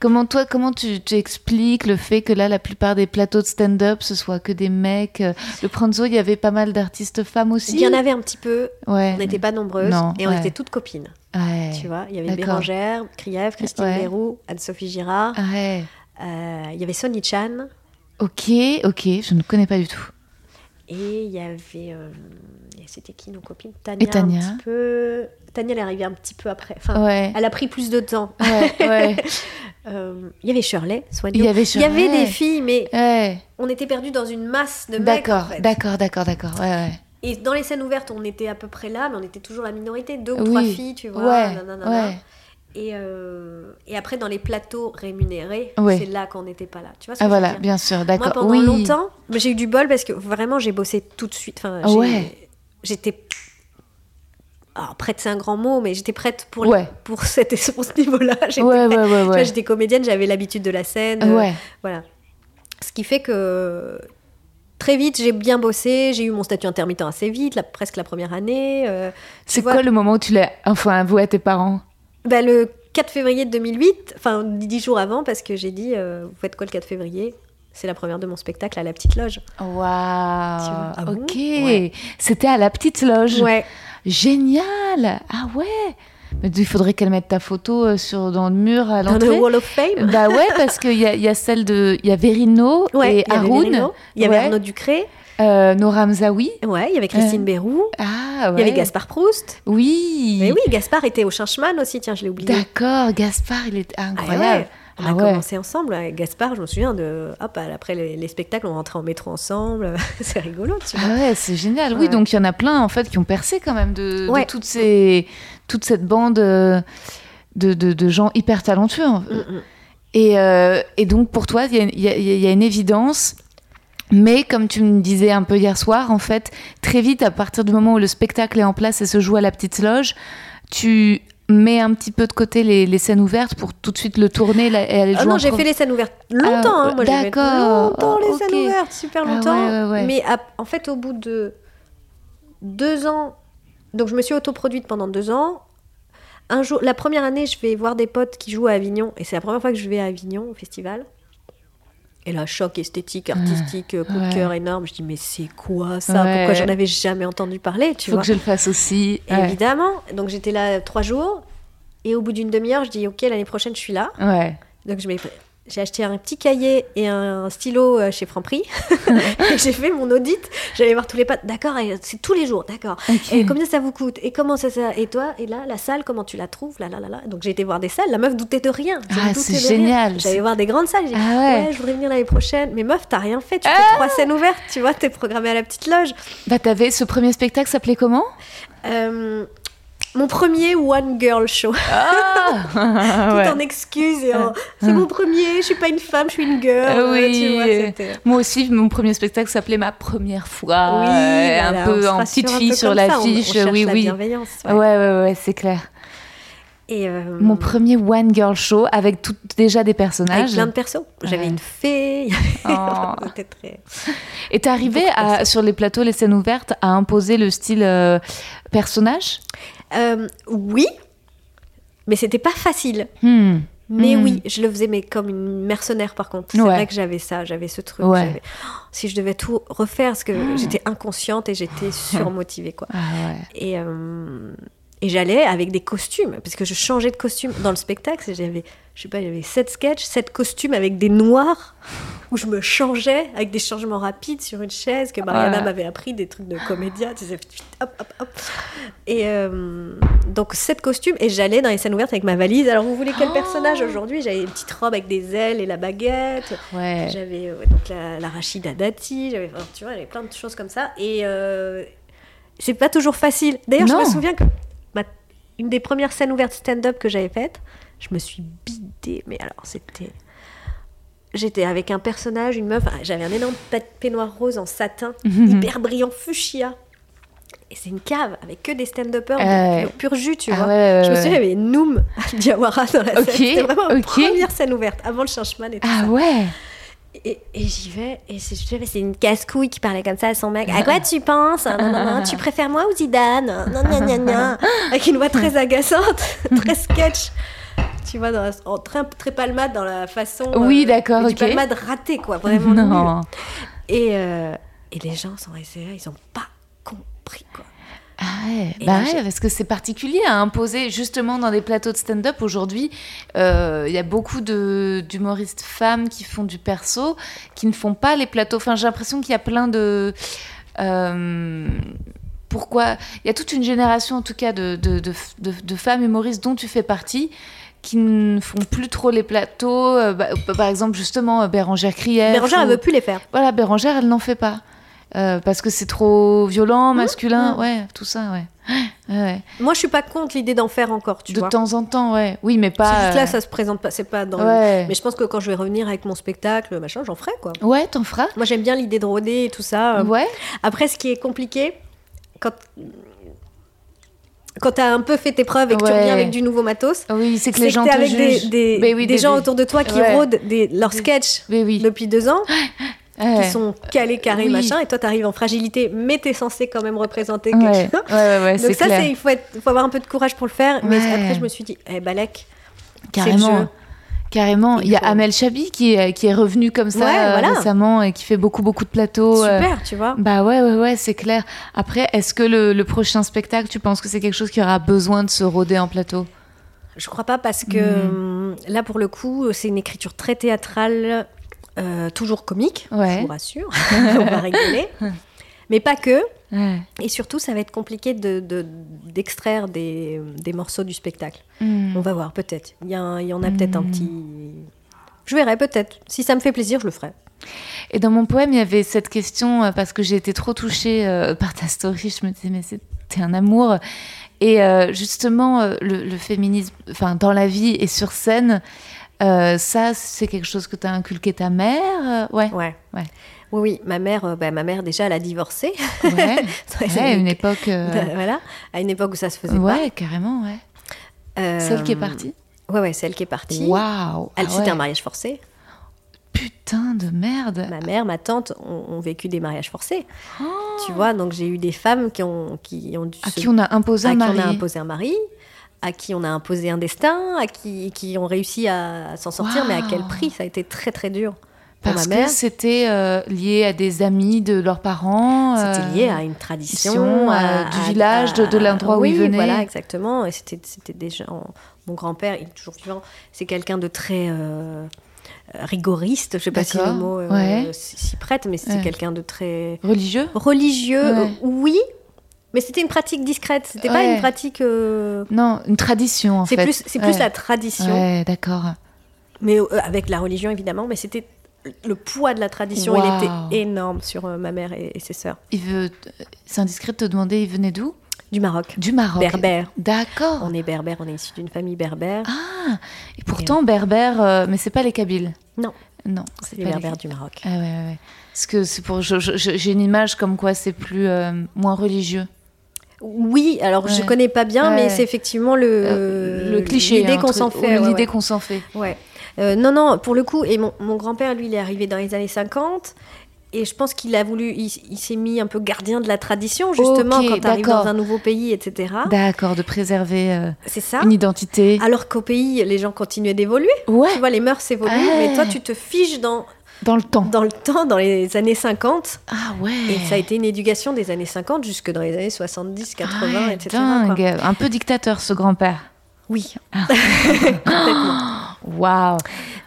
comment toi, comment tu, expliques le fait que là, la plupart des plateaux de stand-up, ce soit que des mecs euh, Le Pranzo, il y avait pas mal d'artistes femmes aussi? Il y en avait un petit peu. Ouais. On n'était pas nombreuses et on était toutes copines. Tu vois, il y avait Bérangère, Krief, Christine Bérou, Anne-Sophie Girard. Euh, il y avait Sonny Chan. Ok, ok, je ne connais pas du tout. Et il y avait. Euh, c'était qui nos copines? Tania. Et Tania. Un petit peu... Tania, elle est arrivée un petit peu après. Enfin, Elle a pris plus de temps. Ouais, euh, il y avait Shirley, Il y avait, Shirley. il y avait des filles, mais on était perdus dans une masse de mecs. D'accord, d'accord, d'accord, d'accord. Et dans les scènes ouvertes, on était à peu près là, mais on était toujours la minorité, deux ou trois filles, tu vois. Ouais, et, euh, et après, dans les plateaux rémunérés, c'est là qu'on n'était pas là. Tu vois ce ah, voilà, bien sûr, d'accord. Moi, pendant longtemps, j'ai eu du bol parce que vraiment, j'ai bossé tout de suite. Enfin, J'étais. Alors, prête, c'est un grand mot, mais j'étais prête pour, pour, cette, pour ce niveau-là. J'étais comédienne, j'avais l'habitude de la scène. Euh, voilà. Ce qui fait que très vite, j'ai bien bossé, j'ai eu mon statut intermittent assez vite, presque la première année. Euh, c'est quoi le moment où tu l'as enfin avoué à tes parents? Bah, Le 4 février de 2008, enfin 10 jours avant, parce que j'ai dit, euh, vous faites quoi le 4 février? C'est la première de mon spectacle à la Petite Loge. Waouh ah Ok, c'était à la Petite Loge. Ouais. Génial Ah ouais il faudrait qu'elle mette ta photo euh, sur, dans le mur à l'entrée. Dans le Wall of Fame Bah ouais, parce qu'il y a, y a celle de... Il y a Verino et Haroun. Il y avait Arnaud Ducré. Euh, Nora Mzaoui. Ouais, il y avait Christine euh, Bérou. Ah, ouais. Il y avait Gaspard Proust. Oui. Mais oui, Gaspard était au Changeman aussi, tiens, je l'ai oublié. D'accord, Gaspard, il est incroyable. Ah on a ah commencé ensemble. Gaspard, je me souviens de. Hop, après les, spectacles, on rentrait en métro ensemble. c'est rigolo, tu vois. Ah ouais, c'est génial. Oui, donc il y en a plein, en fait, qui ont percé quand même de, toutes ces, toute cette bande euh, de, de, gens hyper talentueux. Mm, mm. Et, et, donc, pour toi, il y, y a, une évidence mais comme tu me disais un peu hier soir, en fait, très vite, à partir du moment où le spectacle est en place et se joue à la petite loge, tu mets un petit peu de côté les, scènes ouvertes pour tout de suite le tourner et aller ah jouer. non, j'ai fait les scènes ouvertes longtemps. Ah, hein, moi, D'accord. Longtemps les scènes ouvertes, super ah longtemps. Mais en fait, au bout de deux ans, donc je me suis autoproduite pendant deux ans. Un jour, la première année, je vais voir des potes qui jouent à Avignon et c'est la première fois que je vais à Avignon au festival. Et là, choc esthétique, artistique, coup de cœur énorme. Je dis, mais c'est quoi ça Pourquoi j'en avais jamais entendu parler tu Faut que je le fasse aussi. Évidemment. Donc j'étais là trois jours. Et au bout d'une demi-heure, je dis, OK, l'année prochaine, je suis là. Ouais. Donc je j'ai acheté un petit cahier et un stylo euh, chez Franprix. j'ai fait mon audit. J'allais voir tous les potes. D'accord, c'est tous les jours. D'accord. Et combien ça vous coûte? Et comment ça, ça Et toi? Et là, la salle, comment tu la trouves? Là, là, là, là. Donc j'ai été voir des salles. La meuf doutait de rien. Ah, c'est génial. J'allais voir des grandes salles. J'ai dit, ah ouais. je voudrais venir l'année prochaine. Mais meuf, t'as rien fait. Tu fais ah trois scènes ouvertes. Tu vois, t'es programmée à la petite loge. Bah, t'avais ce premier spectacle s'appelait comment? Euh, mon premier one girl show. Ah Tout en excuses c'est mon premier, je suis pas une femme, je suis une girl. oui. Moi aussi, mon premier spectacle s'appelait Ma première fois. Oui, euh, un peu en petite fille sur l'affiche. Oui, oui. Bienveillance, ouais, ouais, ouais, ouais c'est clair. Et euh, Mon premier one girl show avec tout, déjà des personnages. Avec plein de persos. J'avais une fée. Oh. très... Et t'es arrivé à, sur les plateaux, les scènes ouvertes, à imposer le style euh, personnage? Euh, oui, mais c'était pas facile. Hmm. Mais hmm. oui, je le faisais mais comme une mercenaire par contre. C'est vrai que j'avais ça, j'avais ce truc. Oh, si je devais tout refaire, parce que hmm. j'étais inconsciente et j'étais surmotivée quoi. Ah et, euh, Et j'allais avec des costumes, parce que je changeais de costume. Dans le spectacle, j'avais, je sais pas, il y avait sept sketchs, sept costumes avec des noirs, où je me changeais avec des changements rapides sur une chaise, que Mariana m'avait appris, des trucs de comédia, tu sais, hop, hop, hop. Et euh, donc, sept costumes, et j'allais dans les scènes ouvertes avec ma valise. Alors, vous voulez quel oh. personnage aujourd'hui? J'avais une petite robe avec des ailes et la baguette. Ouais. J'avais donc la, la Rachida Dati, j'avais, tu vois, avait plein de choses comme ça. Et euh, c'est pas toujours facile. D'ailleurs, je me souviens que une des premières scènes ouvertes stand-up que j'avais faites, je me suis bidée. Mais alors, c'était. J'étais avec un personnage, une meuf, j'avais un énorme peignoir rose en satin, hyper brillant, fuchsia. Et c'est une cave avec que des stand-uppers euh... pur jus, tu ah vois. je me souviens, il y avait Noom Diawara dans la scène. C'était vraiment la première scène ouverte, avant le changement et tout Ah ouais et, j'y vais, et c'est une casse-couille qui parlait comme ça à son mec. À quoi tu penses? Tu préfères moi ou Zidane? Avec une voix très agaçante, très sketch. Tu vois, dans, en très, très palmade dans la façon. Oui, euh, d'accord, ok. palmade ratée, quoi, vraiment. Non. Et, euh, et les gens sont restés là, ils ont pas compris, quoi. Ah ouais, bah ouais parce que c'est particulier à imposer justement dans des plateaux de stand-up aujourd'hui. Euh, il y a beaucoup d'humoristes femmes qui font du perso, qui ne font pas les plateaux. Enfin, j'ai l'impression qu'il y a plein de. Euh, pourquoi Il y a toute une génération en tout cas de, de, de, femmes humoristes dont tu fais partie qui ne font plus trop les plateaux. Euh, bah, par exemple, justement, Bérangère Krief. Bérangère, elle veut plus les faire. Voilà, Bérangère, elle n'en fait pas. Euh, parce que c'est trop violent, mmh. masculin, mmh. ouais, tout ça, ouais. ouais. Moi, je suis pas contre l'idée d'en faire encore, tu de vois. De temps en temps, ouais. Oui, mais pas. C'est juste là, ça se présente pas, c'est pas dans. Mais je pense que quand je vais revenir avec mon spectacle, machin, j'en ferai quoi. Ouais, t'en feras. Moi, j'aime bien l'idée de rôder et tout ça. Ouais. Après, ce qui est compliqué, quand quand tu as un peu fait tes preuves et que tu reviens avec du nouveau matos, oui, c'est que les gens te avec jugent. des, des, des, gens autour de toi qui rôdent des, leurs sketchs depuis deux ans qui sont calés, carrés, machin, et toi, tu arrives en fragilité, mais tu es censé quand même représenter quelqu'un. Ouais, Donc ça, il faut, faut, avoir un peu de courage pour le faire. Mais après, je me suis dit, eh, Balek, Carrément. Carrément. Il, y a Amel Chabi qui est, qui est revenu comme ça récemment et qui fait beaucoup, beaucoup de plateaux. Euh. Super, tu vois. Bah ouais, ouais, ouais, c'est clair. Après, est-ce que le, le, prochain spectacle, tu penses que c'est quelque chose qui aura besoin de se rôder en plateau? Je crois pas parce que hmm. hum, là, pour le coup, c'est une écriture très théâtrale euh, toujours comique, je vous rassure, on va rigoler. Mais pas que. Et surtout, ça va être compliqué d'extraire de, des, des, morceaux du spectacle. Hmm. On va voir, peut-être. Il y, y, en a peut-être un hmm. petit. Je verrai, peut-être. Si ça me fait plaisir, je le ferai. Et dans mon poème, il y avait cette question, euh, parce que j'ai été trop touchée euh, par ta story, je me disais, mais c'était un amour. Et justement, le, le, féminisme, enfin, dans la vie et sur scène, euh, ça, c'est quelque chose que tu as inculqué ta mère euh, Ouais. Ouais. ouais. Oui, oui, ma mère, euh, bah, ma mère déjà, elle a divorcé. Ouais. à une époque. Voilà, à une époque où ça se faisait ouais, pas. Ouais, carrément, ouais. Celle qui est partie. Ouais, ouais, celle qui est partie. Waouh. Elle, c'était un mariage forcé. Putain de merde. Ma mère, ma tante ont, vécu des mariages forcés. Oh. Tu vois, donc j'ai eu des femmes qui ont, qui ont dû. À qui on a imposé un mari. on a imposé un mari à qui on a imposé un destin, à qui, qui ont réussi à s'en sortir, mais à quel prix? Ça a été très très dur. Parce ma mère. que c'était euh, lié à des amis de leurs parents. C'était lié à une tradition, à, du village, de, l'endroit où ils venaient. voilà, exactement. Et c'était, c'était des gens. Mon grand-père, il est toujours vivant. C'est quelqu'un de très euh, rigoriste. Je ne sais pas si le mot euh, s'y prête, mais c'est quelqu'un de très religieux? Religieux, oui, mais c'était une pratique discrète, c'était pas une pratique. Euh, non, une tradition en fait. Plus, c'est plus la tradition. Ouais, d'accord. Mais euh, avec la religion évidemment, mais c'était le poids de la tradition, il était énorme sur euh, ma mère et, ses sœurs. Il veut, c'est indiscret de te demander, il venait d'où? Du Maroc. Du Maroc. Berbère. D'accord. On est berbère, on est issu d'une famille berbère. Ah, et pourtant berbère, mais c'est pas les Kabyles. Non. Non, c'est les berbères du Maroc. Ah ouais, ouais, Parce que c'est pour, j'ai une image comme quoi c'est plus moins religieux. Oui, alors je connais pas bien, mais c'est effectivement le, euh, le cliché, l'idée hein, qu'on s'en fait. L'idée qu'on s'en fait. Ouais. Euh, non, non, pour le coup, et mon, grand-père, lui, il est arrivé dans les années 50. Et je pense qu'il a voulu, il, s'est mis un peu gardien de la tradition, justement, quand tu arrives dans un nouveau pays, etc. D'accord, de préserver euh, c'est ça. une identité. Alors qu'au pays, les gens continuaient d'évoluer. Ouais. Tu vois, les mœurs évoluent, mais toi, tu te fiches dans Dans le temps Dans le temps, dans les années 50. Ah ouais Et ça a été une éducation des années 50 jusque dans les années 70, 80, Ah ouais, etc. dingue. quoi. Un peu dictateur, ce grand-père. Oui, Ah. complètement. Waouh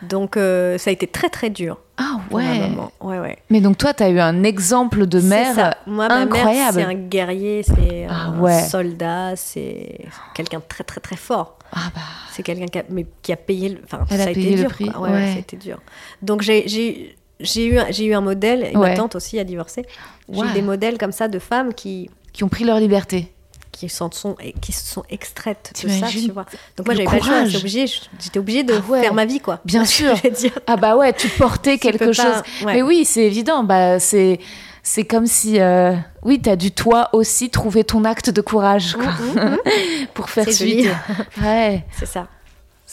Donc euh, ça a été très très dur Ah ouais. Ouais, ouais. Mais donc toi, tu as eu un exemple de mère. Moi, ma incroyable. c'est un guerrier, c'est Ah un ouais. soldat, c'est quelqu'un de très très très fort. Ah bah, C'est quelqu'un qui a, mais qui a payé le. Enfin, Elle ça a payé été le dur. prix, quoi. Ouais, ouais. ça a été dur. Donc j'ai j'ai j'ai eu un- j'ai eu un modèle. Et Ouais. ma tante aussi a divorcé. J'ai des modèles comme ça de femmes qui qui ont pris leur liberté. Qui s'en sont qui se sont extraites de ça, tu vois. Donc moi j'avais pas le choix. j'étais obligée- J'étais obligée de Ah ouais. faire ma vie quoi. Bien sûr. dire. Ah bah ouais, tu portais Tu quelque chose. pas- ouais. Mais oui, c'est évident. Bah c'est c'est comme si euh, oui, t'as dû toi aussi trouver ton acte de courage quoi, Mm, mm, pour faire suite. Ouais, C'est ça.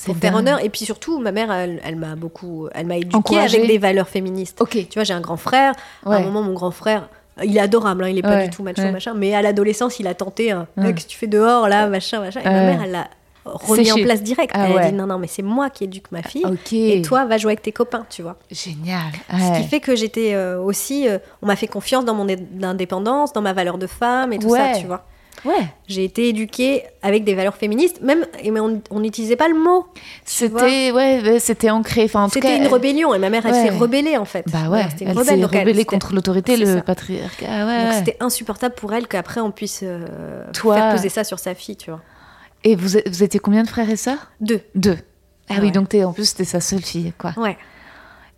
Pour faire honneur. Et puis surtout, ma mère, elle, elle m'a beaucoup, elle m'a éduquée Encouragée. avec des valeurs féministes. Ok. Tu vois, j'ai un grand frère. À un moment, mon grand frère, il est adorable, hein, il est pas Ouais, du tout macho, ouais. machin. Mais à l'adolescence, il a tenté, hein, Ouais. qu'est-ce que tu fais dehors, là, machin, machin. Et ma mère, elle l'a remis en place direct. Ah elle ouais. a dit, non, non, mais c'est moi qui éduque ma fille. Ok. Et toi, va jouer avec tes copains, tu vois. Génial. Ce qui fait que j'étais euh, aussi, euh, on m'a fait confiance dans mon indépendance, dans ma valeur de femme et tout ça, tu vois. Ouais. J'ai été éduquée avec des valeurs féministes, même, mais on n'utilisait pas le mot. C'était ouais, ouais, c'était ancré. Enfin, en C'était une rébellion et ma mère, elle Ouais. s'est rebellée en fait. Bah ouais, une elle s'est rebellée contre l'autorité, le ça. patriarcat. Ouais, Donc c'était insupportable pour elle qu'après on puisse euh, Toi- faire peser ça sur sa fille, tu vois. Et vous, vous étiez combien de frères et sœurs? Deux. Deux. Ah Ah oui, donc t'es- en plus c'était sa seule fille, quoi. Ouais.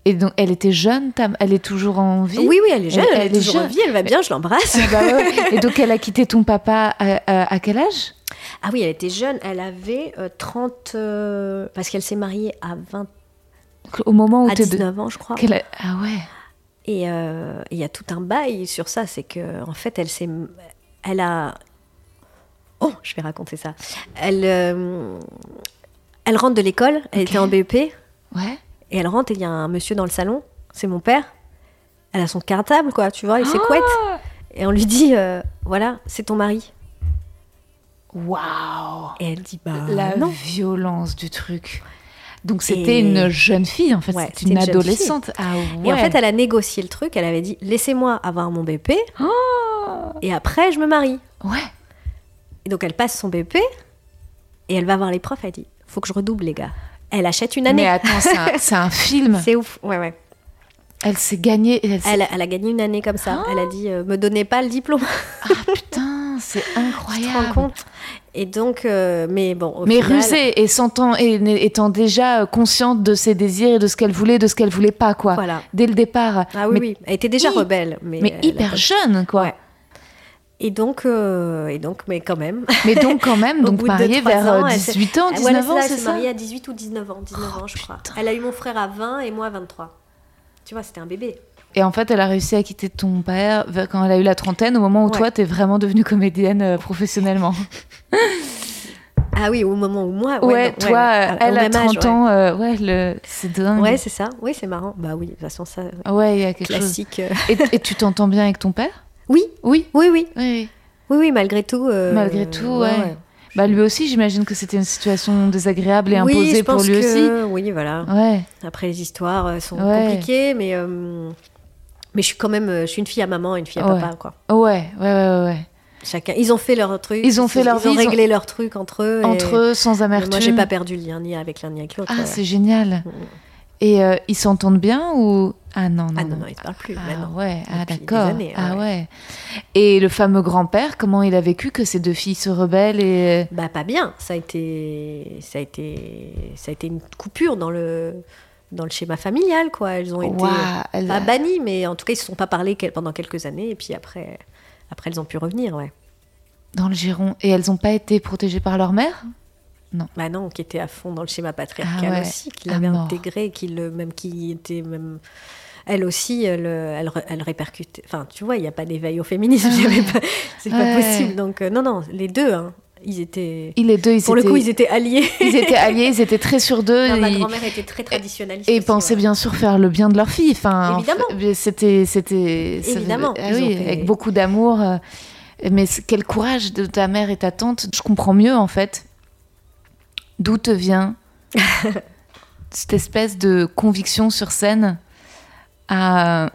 Et donc elle était jeune, ta- elle est toujours en vie? Oui, oui, elle est jeune, elle, Elle- elle est toujours en vie, elle va bien, je l'embrasse. Ah bah ouais. Et donc elle a quitté ton papa à, à- à quel âge? Ah oui, elle était jeune, elle avait euh, 30... euh, parce qu'elle s'est mariée à 20... Au moment où à t'es de... 19 ans, je crois. a- Ah ouais. Et euh, il y a tout un bail sur ça, c'est que en fait, elle s'est... Elle a... Oh, je vais raconter ça. Elle, euh, elle rentre de l'école, elle était en BEP, Ouais. Et elle rentre et il y a un monsieur dans le salon, c'est mon père. Elle a son cartable, quoi, tu vois, et ses couettes. Et on lui dit, euh, voilà, c'est ton mari. Waouh. Et elle dit, bah La non. violence du truc. Donc c'était Et- une jeune fille en fait, Ouais, c'était une adolescente. Ah ouais. Et en fait, elle a négocié le truc, elle avait dit, laissez-moi avoir mon BP, et après, je me marie. Ouais. Et donc, elle passe son BP, et elle va voir les profs, elle dit, faut que je redouble, les gars. Elle achète une année. Mais attends, c'est un, c'est un film. C'est ouf, ouais, ouais. Elle s'est gagnée. Elle s'est- Elle, a- elle a gagné une année comme ça. Elle a dit, euh, me donnez pas le diplôme. Ah putain, c'est Tu te incroyable. rends compte Et donc, euh, mais bon, au Mais final- rusée et sentant et étant déjà euh, consciente de ses désirs et de ce qu'elle voulait, de ce qu'elle voulait pas quoi. Voilà. Dès le départ. Ah oui, mais, oui. Elle était déjà rebelle. Mais, mais hyper jeune quoi. Ouais. Et donc, euh, et donc, mais quand même. Mais donc quand même, donc mariée vers ans, euh, elle s'est- 18 ans, Ah, 19 voilà, ans, elle c'est s'est ça mariée à 18 ou 19 ans. 19 Oh, ans, je crois. Elle a eu mon frère à 20 et moi à 23. Tu vois, c'était un bébé. Et en fait, elle a réussi à quitter ton père quand elle a eu la trentaine, au moment où Ouais. toi, t'es vraiment devenue comédienne euh, professionnellement. Ah oui, au moment où moi. Ouais, non, toi, ouais, euh, au elle a même 30 âge, ouais. ans, euh, ouais, le... c'est dingue. Ouais, c'est ça. Oui, c'est marrant. Bah oui, de toute façon, ça, Ouais, il y a quelque chose. classique. euh. Et, et tu t'entends bien avec ton père? Oui, Oui. oui, oui. Oui. Oui, oui, malgré tout. euh, Malgré tout, ouais. Bah lui aussi, j'imagine que c'était une situation désagréable et Oui, imposée je pour pense lui que- Oui, voilà. aussi. Ouais. Après, les histoires euh, sont Ouais. compliquées, mais, euh, mais je suis quand même je suis une fille à maman et une fille à Ouais. papa. Quoi. Ouais, ouais, ouais, ouais. Chacun, ils ont fait leur truc. Ils ont fait leur Ils ont vie, ils ont- réglé leur truc entre eux. et- Entre eux, sans mais amertume. Moi, j'ai pas perdu le lien ni avec l'un ni avec l'autre. Ah, c'est génial. Mm. Et euh, ils s'entendent bien ou Ah non, non. Ah non, non, ils se parlent plus. Ah maintenant. ouais, ah d'accord. ah ouais. ouais. Et le fameux grand-père, comment il a vécu que ces deux filles se rebellent et Bah pas bien. Ça a été, ça a été, ça a été une coupure dans le dans le schéma familial, quoi. Elles ont été elle- pas bannies, mais en tout cas, ils se sont pas parlé pendant quelques années, et puis après, après, elles ont pu revenir, ouais. dans le giron et elles n'ont pas été protégées par leur mère? Bah non, qui était à fond dans le schéma patriarcal Ah ouais, aussi, qui l'avait intégré, qui le même qui était même elle aussi, elle, elle, re- elle répercutait. Enfin, tu vois, il n'y a pas d'éveil au féminisme, pas- c'est Ouais. pas possible. Donc euh, non, non, les deux, hein, ils étaient. Ils les deux, ils Pour étaient, le coup, ils étaient alliés. ils étaient alliés, ils étaient très sûrs d'eux. Non, ma grand-mère était très traditionnaliste. Et pensaient ouais. bien sûr faire le bien de leur fille. Enfin, en Évidemment. C'était, c'était. ça- Évidemment, ah oui, fait- avec beaucoup d'amour. euh, Mais quel courage de ta mère et ta tante. Je comprends mieux en fait. D'où te vient cette espèce de conviction sur scène à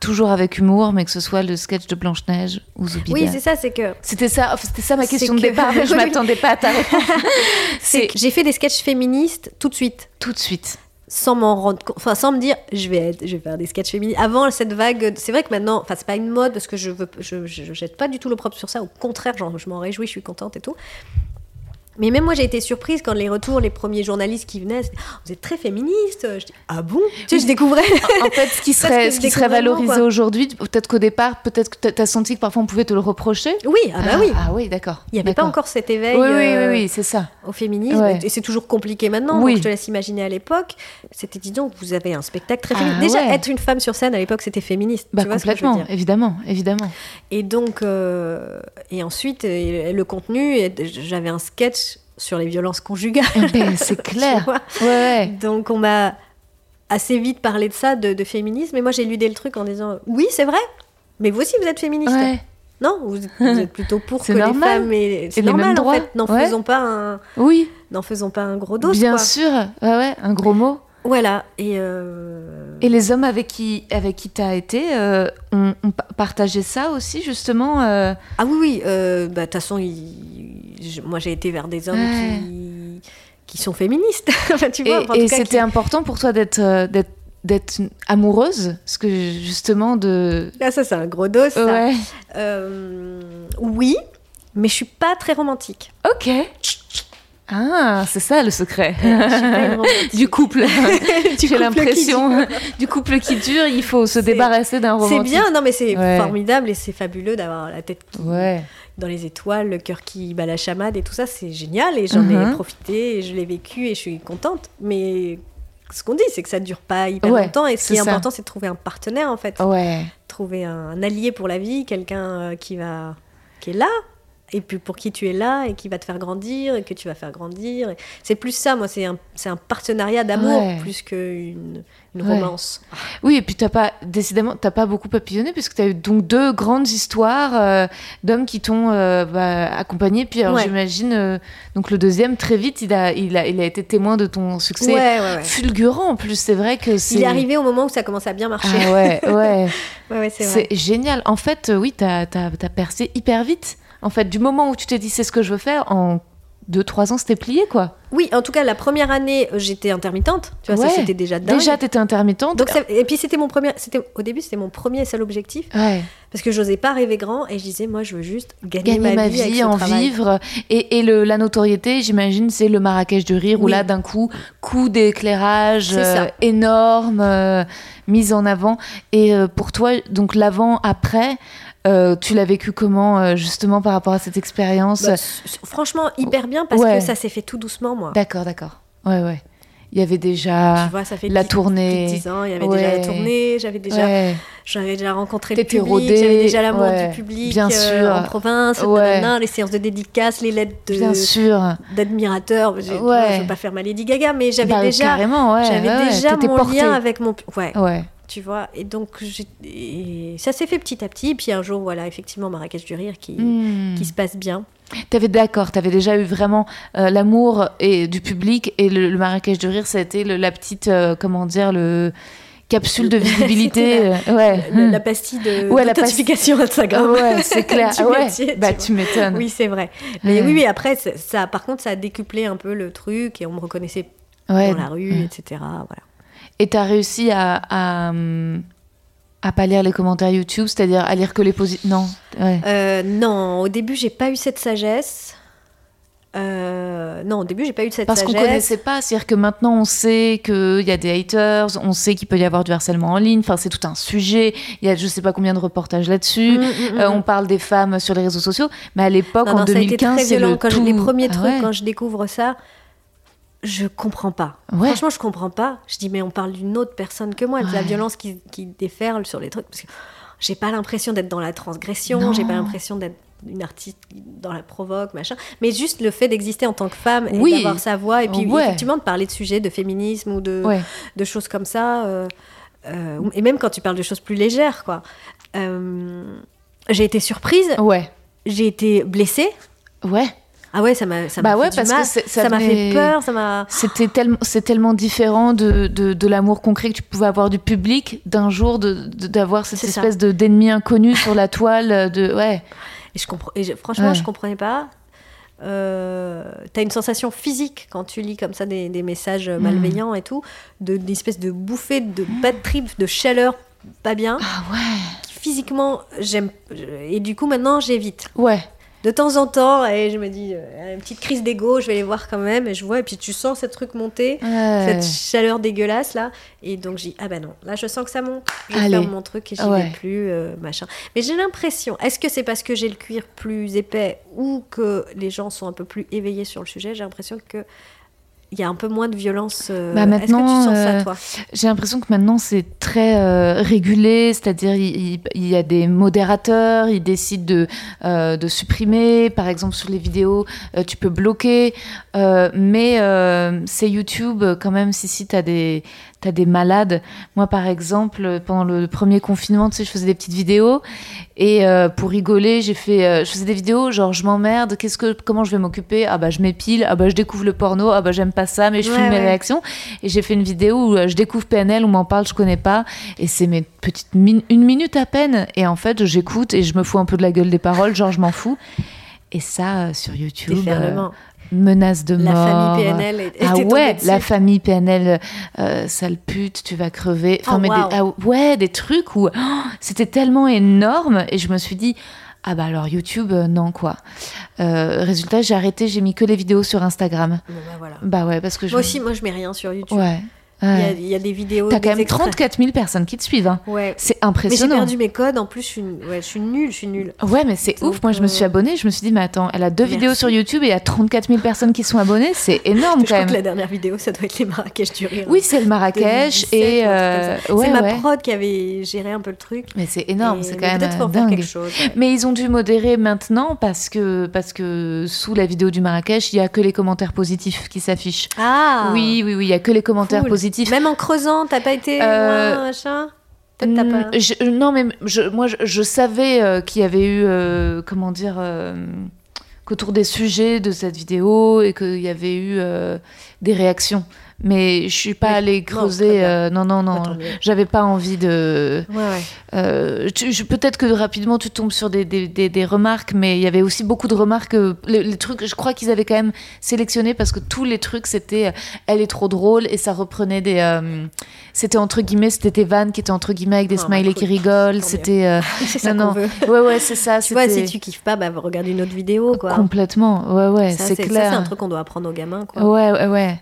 toujours avec humour, mais que ce soit le sketch de Blanche Neige ou Zoubida. Oui, c'est ça, c'est que c'était ça, c'était ça ma question de que... départ, mais je m'attendais pas à ta réponse. c'est j'ai fait des sketchs féministes tout de suite. Tout de suite sans m'en rendre enfin sans me dire je vais être, je vais faire des sketchs féministes avant cette vague c'est vrai que maintenant enfin c'est pas une mode parce que je veux je, je, jette pas du tout le propre sur ça au contraire genre, je m'en réjouis je suis contente et tout mais même moi, j'ai été surprise quand les retours, les premiers journalistes qui venaient, oh, vous êtes très féministe. Je dis, ah bon? Tu sais, je découvrais. en fait, ce qui serait, ce qui serait valorisé aujourd'hui, peut-être qu'au départ, peut-être que tu as senti que parfois on pouvait te le reprocher. Oui, ah bah oui. Ah, oui, d'accord. Il n'y avait pas encore cet éveil. Oui, oui, oui, oui c'est ça. Au féminisme. Et c'est toujours compliqué maintenant. Oui. Donc je te laisse imaginer à l'époque. C'était, disons, vous avez un spectacle très féministe. Déjà, être une femme sur scène à l'époque, c'était féministe. Bah, complètement, évidemment, évidemment. Et donc, euh, et ensuite, le contenu, j'avais un sketch sur les violences conjugales. Eh ben, c'est clair. ouais. Donc on m'a assez vite parlé de ça, de, féminisme, et moi j'ai ludé le truc en disant oui c'est vrai, mais vous aussi vous êtes féministe. Non, vous, êtes plutôt pour que les femmes et c'est normal en fait. N'en faisons pas un. Oui. N'en faisons pas un gros dos. Bien sûr, ouais, un gros mot. Voilà. Et, euh, et les hommes avec qui avec qui t'as été euh, ont, partagé ça aussi justement. Euh? Ah oui oui. Bah, de toute façon, moi j'ai été vers des hommes qui qui sont féministes. tu vois, et, c'était important pour toi d'être d'être d'être amoureuse parce que justement de ah ça c'est un gros dos ça. oui mais je suis pas très romantique. Ok. Ah, c'est ça le secret. Du couple. J'ai l'impression. du couple qui dure, il faut se débarrasser d'un romantique. C'est bien, non mais c'est formidable et c'est fabuleux d'avoir la tête dans les étoiles, le cœur qui bat la chamade et tout ça, c'est génial et j'en ai uh-huh. profité et je l'ai vécu et je suis contente. Mais ce qu'on dit, c'est que ça ne dure pas hyper longtemps et ce qui est, important, c'est de trouver un partenaire en fait. Trouver un, allié pour la vie, quelqu'un euh, qui va qui est là et puis pour qui tu es là et qui va te faire grandir et que tu vas faire grandir. C'est plus ça, moi, c'est un, un partenariat d'amour plus qu'une une romance. Oui, et puis t'as pas, décidément, t'as pas beaucoup papillonné puisque tu as eu donc deux grandes histoires euh, d'hommes qui t'ont euh, bah, accompagné. Puis alors j'imagine, euh, donc le deuxième, très vite, il a, il a, il a été témoin de ton succès fulgurant en plus. C'est vrai que c'est. Il est arrivé au moment où ça commence à bien marcher. Ah ouais, ouais. ouais c'est génial. En fait, oui, t'as as, as percé hyper vite. En fait, du moment où tu t'es dit c'est ce que je veux faire, en deux, trois ans, c'était plié, quoi. Oui, en tout cas, la première année, euh, j'étais intermittente. Tu vois, ça, c'était déjà dingue. Déjà, t'étais intermittente. Donc, et puis, c'était mon premier. C'était au début, c'était mon premier seul objectif. Ouais. Parce que j'osais pas rêver grand et je disais, moi, je veux juste gagner, ma, vie, en vivre. Et, et le, la notoriété, j'imagine, c'est le Marrakech du rire où là, d'un coup, coup d'éclairage euh, énorme, euh, mise en avant. Et pour toi, donc l'avant, après. Euh, tu l'as vécu comment euh, justement par rapport à cette expérience bah, Franchement, hyper bien parce que ça s'est fait tout doucement, moi. D'accord, d'accord. Ouais, ouais. Il y avait déjà vois, ça fait la tournée. 10 ans, il y avait déjà la tournée, j'avais déjà, j'avais déjà rencontré le public, j'avais déjà l'amour du public bien euh, sûr. en province, les séances de dédicaces, les lettres de, d'admirateurs. Je ne veux pas faire ma Lady Gaga, mais j'avais bah, déjà, j'avais déjà mon lien avec mon. Ouais. ouais tu vois. Et donc, ça s'est fait petit à petit. Puis un jour, voilà, effectivement, Marrakech du Rire qui, hmm. qui se passe bien. T'avais d'accord, t'avais déjà eu vraiment euh, l'amour et du public et le, Marrakech du Rire, ça a été la petite, euh, comment dire, le capsule de visibilité, la, euh, ouais, la, pastille de ouais, la Instagram. Ouais, c'est clair. ouais. bah tu m'étonnes. Oui, c'est vrai. Mais oui, oui, après ça, par contre, ça a décuplé un peu le truc et on me reconnaissait dans la rue, etc. Voilà. Et tu as réussi à, à, à, pas lire les commentaires YouTube, c'est-à-dire à lire que les positifs Non. Euh, non, au début, j'ai pas eu cette sagesse. Euh, non, au début, j'ai pas eu cette Parce sagesse. Parce qu'on connaissait pas. C'est-à-dire que maintenant, on sait qu'il y a des haters, on sait qu'il peut y avoir du harcèlement en ligne. Enfin, c'est tout un sujet. Il y a je sais pas combien de reportages là-dessus. Mm, mm, mm, euh, on parle des femmes sur les réseaux sociaux. Mais à l'époque, en 2015, c'est le quand tout... les premiers ah trucs, quand je découvre ça, je comprends pas. Franchement, je comprends pas. Je dis, mais on parle d'une autre personne que moi, de la violence qui, qui, déferle sur les trucs. Parce que j'ai pas l'impression d'être dans la transgression, j'ai pas l'impression d'être une artiste dans la provoque, machin. Mais juste le fait d'exister en tant que femme et d'avoir sa voix, et puis effectivement de parler de sujets de féminisme ou de, de choses comme ça. Euh, euh, et même quand tu parles de choses plus légères, quoi. Euh, j'ai été surprise. Ouais. J'ai été blessée. Ouais. Ah ouais, ça m'a ça Bah ouais, fait parce que ça ça m'a fait peur, ça m'a C'était tellement, c'est tellement différent de, de, de l'amour concret que tu pouvais avoir du public d'un jour de- d'avoir cette ça. espèce de d'ennemi inconnu sur la toile. De ouais. Et je comprends. Et je- franchement, Ouais. je comprenais pas. Euh, T'as une sensation physique quand tu lis comme ça des, des messages Mm. malveillants et tout, de d'espèce de bouffée de bad trip, de chaleur pas bien. Ah ouais. Physiquement, j'aime. Et du coup, maintenant, j'évite. Ouais. De temps en temps, et je me dis, euh, une petite crise d'ego, je vais les voir quand même, et je vois, et puis tu sens ce truc monter. Ouais. Cette chaleur dégueulasse là, et donc j'ai ah bah non, là je sens que ça monte, je ferme mon truc et j'y Ouais. vais plus, euh, machin. Mais j'ai l'impression, est-ce que c'est parce que j'ai le cuir plus épais ou que les gens sont un peu plus éveillés sur le sujet J'ai l'impression que il y a un peu moins de violence. euh, Bah, Est-ce que maintenant, tu sens euh, ça toi? J'ai l'impression que maintenant c'est très euh, régulé, c'est-à-dire il, y a des modérateurs, ils décident de, euh, de supprimer, par exemple sur les vidéos, euh, tu peux bloquer, euh, mais euh, c'est YouTube euh, quand même, si si t'as des t'as des malades. Moi par exemple, pendant le premier confinement, tu sais, je faisais des petites vidéos et euh, pour rigoler, j'ai fait, euh, je faisais des vidéos genre je m'emmerde, qu'est-ce que, comment je vais m'occuper? Ah bah je m'épile, ah bah je découvre le porno, ah bah j'aime pas ça, mais je Ouais, filme mes réactions. Et j'ai fait une vidéo où euh, je découvre PNL, on m'en parle, je connais pas, et c'est mes petites min- une minute à peine. Et en fait, j'écoute et je me fous un peu de la gueule des paroles, genre je m'en fous. Et ça sur YouTube. Menace de La mort. famille PNL Ah était tombée ouais, dessus. la famille PNL, euh, sale pute, tu vas crever. Enfin, Oh, mais des, ah ouais, des trucs où oh, c'était tellement énorme et je me suis dit, ah bah alors YouTube, euh, non quoi. Euh, résultat, j'ai arrêté, j'ai mis que les vidéos sur Instagram. Bon, bah, voilà. Bah ouais, parce que je. Moi aussi, moi je mets rien sur YouTube. Ouais. Il y, a, ouais. il y a des vidéos. T'as quand même extraits. 34 000 personnes qui te suivent. hein. Ouais. C'est Mais j'ai impressionnant. perdu mes codes. En plus, je suis, ouais, je suis nulle. Je suis nulle. Ouais, mais c'est ouf. Moi, je me suis euh, abonnée. Je me suis dit, mais attends, elle a deux Merci. vidéos sur YouTube et il y a 34 000 personnes qui sont abonnées. C'est énorme Je quand crois même. que la dernière vidéo, ça doit être les Marrakech du rire. Oui, c'est le Marrakech 2017 et euh, c'est ma prod qui avait géré un peu le truc. Mais c'est énorme, c'est quand même dingue. quelque chose. Mais ils ont dû modérer maintenant parce que, parce que sous la vidéo du Marrakech, il y a que les commentaires positifs qui s'affichent. Ah Oui, oui, oui, il y a que les commentaires Cool. Même en creusant, t'as pas été Euh, loin, machin? Peut-être t'as Mm, pas. je- non, mais je, moi, je, je savais euh, qu'il y avait eu, euh, comment dire, euh, qu'autour des sujets de cette vidéo et qu'il y avait eu euh, des réactions. Mais je suis pas allée Non, creuser. euh, non, non, non. Mieux. J'avais pas envie de. Ouais, ouais. Euh, Peut-être que rapidement tu tombes sur des, des, des- des remarques, mais il y avait aussi beaucoup de remarques. euh, Les, les trucs, je crois qu'ils avaient quand même sélectionné parce que tous les trucs c'était euh, elle est trop drôle et ça reprenait des. euh, c'était entre guillemets, c'était des vannes qui étaient entre guillemets avec des smileys qui rigolent. C'était. euh, C'est ça non, non. veut. Ouais, ouais, c'est ça. Tu vois, si tu kiffes pas, bah regarde une autre vidéo, quoi. Complètement. Ouais, ouais, c'est ça, clair. c'est un truc qu'on doit apprendre aux gamins, quoi. Ouais, ouais, ouais.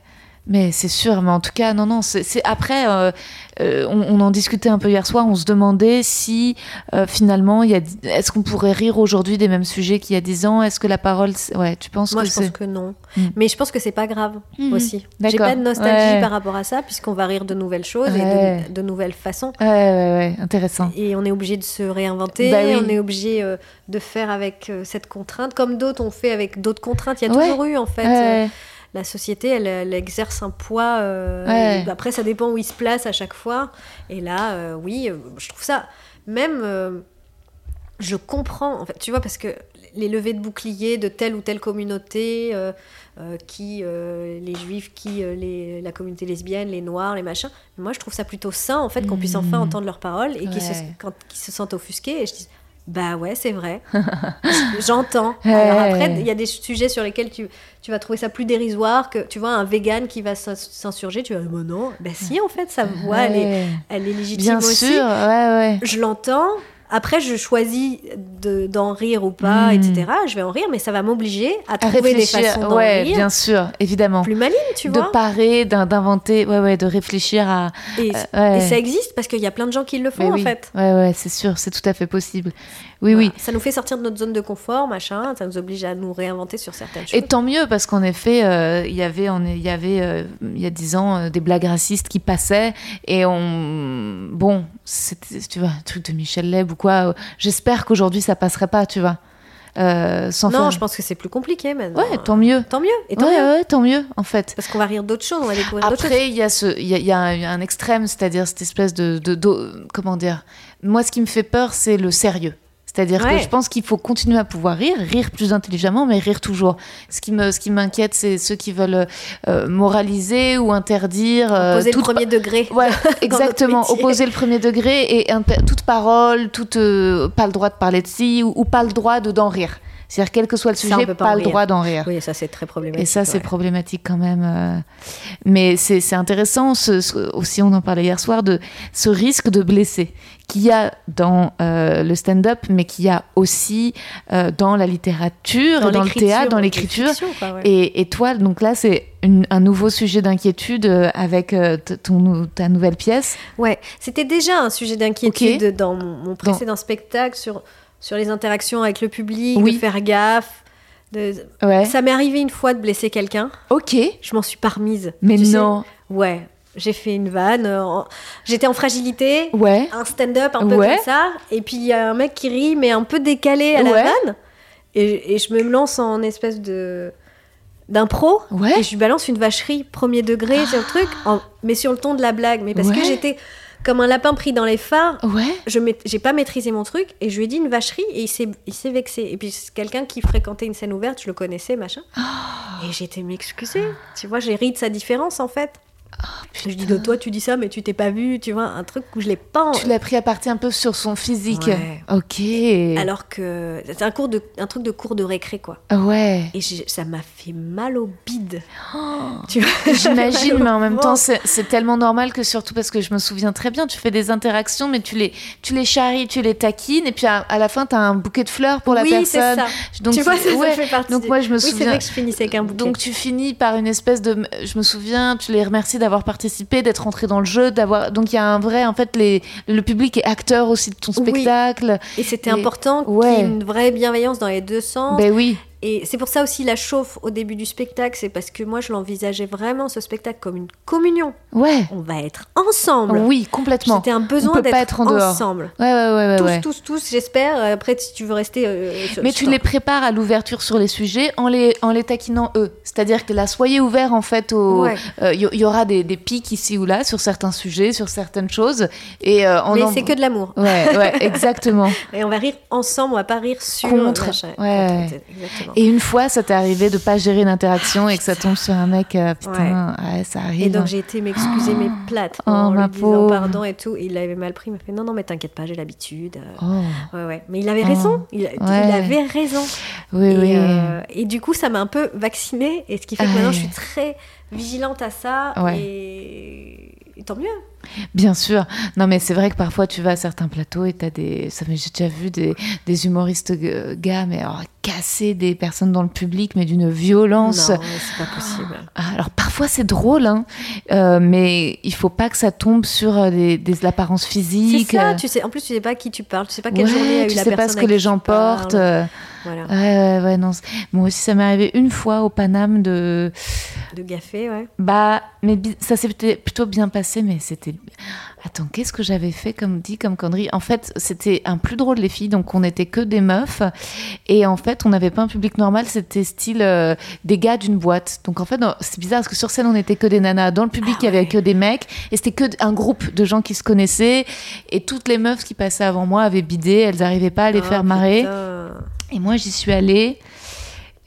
Mais c'est sûr, mais en tout cas, non, non. C'est après, euh, euh, on, on en discutait un peu hier soir. On se demandait si euh, finalement, est-ce qu'on pourrait rire aujourd'hui des mêmes sujets qu'il y a 10 ans? Est-ce que la parole, ouais, tu penses Moi, que je pense que non. Mm. Mais je pense que c'est pas grave Mhm. aussi. J'ai pas de nostalgie Ouais. par rapport à ça, puisqu'on va rire de nouvelles choses Ouais. et de, de nouvelles façons. Ouais, ouais, ouais, intéressant. Et on est obligé de se réinventer, Bah oui. on est obligé euh, de faire avec cette contrainte, comme d'autres ont fait avec d'autres contraintes. Il y a toujours eu, en fait. La société, elle, elle exerce un poids. euh, Ouais. et après, ça dépend où il se place à chaque fois. Et là, euh, oui, euh, je trouve ça. Même, je comprends, en fait, tu vois, parce que les levées de boucliers de telle ou telle communauté, qui, les juifs, qui, les, la communauté lesbienne, les noirs, les machins, moi, je trouve ça plutôt sain, en fait, qu'on puisse enfin Mhm. entendre leurs paroles et qu'ils se, Ouais. qu'ils se sentent offusqués. Et je dis, bah ouais, c'est vrai. J'entends. Alors après, il y a des sujets sur lesquels tu, tu vas trouver ça plus dérisoire que, tu vois, un vegan qui va s'ins- s'insurger, tu vas dire, bah non, bah si, en fait, sa voix, elle, est, elle est légitime Bien aussi. sûr, ouais, ouais. Je l'entends. Après, je choisis de- d'en rire ou pas, Mm. etc. Je vais en rire, mais ça va m'obliger à À trouver des réfléchir, façons d'en ouais, rire bien sûr, évidemment. plus malines, tu de vois. parer, d'un- d'inventer, ouais, ouais, de réfléchir à. Et, euh, ouais. et ça existe parce qu'il y a plein de gens qui le font, Mais en oui. fait. Ouais, ouais, c'est sûr, c'est tout à fait possible. Oui, Voilà. oui. Ça nous fait sortir de notre zone de confort, machin. Ça nous oblige à nous réinventer sur certaines choses. Et tant mieux, parce qu'en effet, euh, il y avait, il y avait euh, il y a dix ans, euh, des blagues racistes qui passaient. Et on. Bon, c'était, tu vois, un truc de Michel Leb ou quoi. euh, J'espère qu'aujourd'hui, ça passerait pas, tu vois. Euh, sans non, faire- je pense que c'est plus compliqué maintenant. Ouais, tant mieux. Tant mieux. Et tant ouais, mieux. ouais, tant mieux, en fait. Parce qu'on va rire d'autres choses, on va découvrir d'autres choses. Après, il y a ce, y a, il y a un, extrême, c'est-à-dire cette espèce de, de, d'eau- comment dire. Moi, ce qui me fait peur, c'est le sérieux. C'est-à-dire que je pense qu'il faut continuer à pouvoir rire, rire plus intelligemment, mais rire toujours. Ce qui me, ce qui m'inquiète, c'est ceux qui veulent euh, moraliser ou interdire. Euh, opposer le premier degré. Ouais, exactement. Opposer le premier degré et toute parole, toute pas le droit de parler de ou, ou pas le droit de d'en rire. C'est-à-dire, quel que soit le sujet, pas, pas le droit d'en rire. Oui, ça, c'est très problématique. Et ça, c'est problématique quand même. Euh. Mais c'est intéressant, aussi, on en parlait hier soir, de ce risque de blesser qu'il y a dans euh, le stand-up, mais qu'il y a aussi euh, dans la littérature, dans, le théâtre, dans l'écriture. Et, et, toi, donc là, c'est un nouveau sujet d'inquiétude avec ton, ta nouvelle pièce. Ouais, c'était déjà un sujet d'inquiétude dans mon, précédent spectacle sur sur les interactions avec le public, de faire gaffe. Ça m'est arrivé une fois de blesser quelqu'un. Ok. Je m'en suis pas remise. Mais non. Ouais. J'ai fait une vanne. Euh, j'étais en fragilité. Ouais. Un stand-up un peu comme ça. Et puis il y a un mec qui rit, mais un peu décalé à la vanne. Et, je me lance en espèce de d'impro ouais. et je lui balance une vacherie premier degré ah. le truc mais sur le ton de la blague mais parce que j'étais comme un lapin pris dans les phares. Ouais. Je j'ai pas maîtrisé mon truc et je lui ai dit une vacherie et il s'est, il s'est vexé. Et puis c'est quelqu'un qui fréquentait une scène ouverte, je le connaissais, machin. Oh. Et j'ai été m'excuser. Tu vois, j'ai ri de sa différence en fait. Oh, je dis de toi tu dis ça mais tu t'es pas vu tu vois un truc où je l'ai pas tu l'as pris à partir un peu sur son physique. Ok. Alors que c'est un cours de un truc de cours de récré quoi. Ouais. Et ça m'a fait mal au bide. Oh, j'imagine mais en même temps c'est tellement normal que surtout parce que je me souviens très bien tu fais des interactions mais tu les tu les charries tu les taquines et puis à, la fin tu as un bouquet de fleurs pour la oui, personne. ça. donc tu vois ça, fait partie donc moi je me souviens vrai que je finissais avec un bouquet. Donc tu finis par une espèce de je me souviens tu les remercies d'avoir participé, d'être entré dans le jeu, d'avoir. Donc il y a un vrai, en fait, les... le public est acteur aussi de ton spectacle. Et c'était important qu'il y ait une vraie bienveillance dans les deux sens. Ben oui. Et c'est pour ça aussi la chauffe au début du spectacle, c'est parce que moi je l'envisageais vraiment ce spectacle comme une communion. Ouais. On va être ensemble. Oui, complètement. C'était un besoin d'être ensemble. Ouais, ouais, ouais, tous, ouais. tous, tous, j'espère. Après, si tu veux rester. Euh, Mais tu les prépares à l'ouverture sur les sujets en les, en les taquinant eux. C'est-à-dire que là, soyez ouverts en fait au. Il euh, y, aura des, des, pics ici ou là sur certains sujets, sur certaines choses. Et euh, Mais c'est que de l'amour. Ouais, ouais, exactement. Et on va rire ensemble, on va pas rire sur. Contre. Ouais. Exactement. Et une fois, ça t'est arrivé de pas gérer une interaction et que ça tombe sur un mec, euh, putain, ouais. ça arrive. Et donc j'ai été m'excuser mes plates oh, en lui disant pardon et tout. Et il avait mal pris, il m'a fait non, non, mais t'inquiète pas, j'ai l'habitude. Oh. Ouais, ouais. Mais il avait raison, oh. il, avait raison. Oui, et, oui. Euh, et du coup, ça m'a un peu vaccinée. Et ce qui fait que maintenant, je suis très vigilante à ça. Et tant mieux. Bien sûr. Non, mais c'est vrai que parfois tu vas à certains plateaux et tu as des. Ça, j'ai déjà vu des, des humoristes gars, mais alors, casser des personnes dans le public, mais d'une violence. Non, c'est pas possible. Ah, alors parfois c'est drôle, hein, euh, mais il faut pas que ça tombe sur euh, des, des apparences physiques. C'est ça, tu sais. En plus, tu sais pas qui tu parles, tu sais pas quelle journée a eu tu la sais pas ce que les gens portent. Euh, voilà. Ouais, ouais, non. Moi aussi, ça m'est arrivé une fois au Paname de. De ouais. Bah, mais ça s'est plutôt bien passé, mais c'était Attends, qu'est-ce que j'avais fait comme dit comme connerie? En fait, c'était un plus drôle les filles, donc on n'était que des meufs. Et en fait, on n'avait pas un public normal, c'était style euh, des gars d'une boîte. Donc en fait, c'est bizarre parce que sur scène, on n'était que des nanas, dans le public, ah il y avait que des mecs. Et c'était que un groupe de gens qui se connaissaient. Et toutes les meufs qui passaient avant moi avaient bidé, elles n'arrivaient pas à les ah, faire marrer. Et moi, j'y suis allée.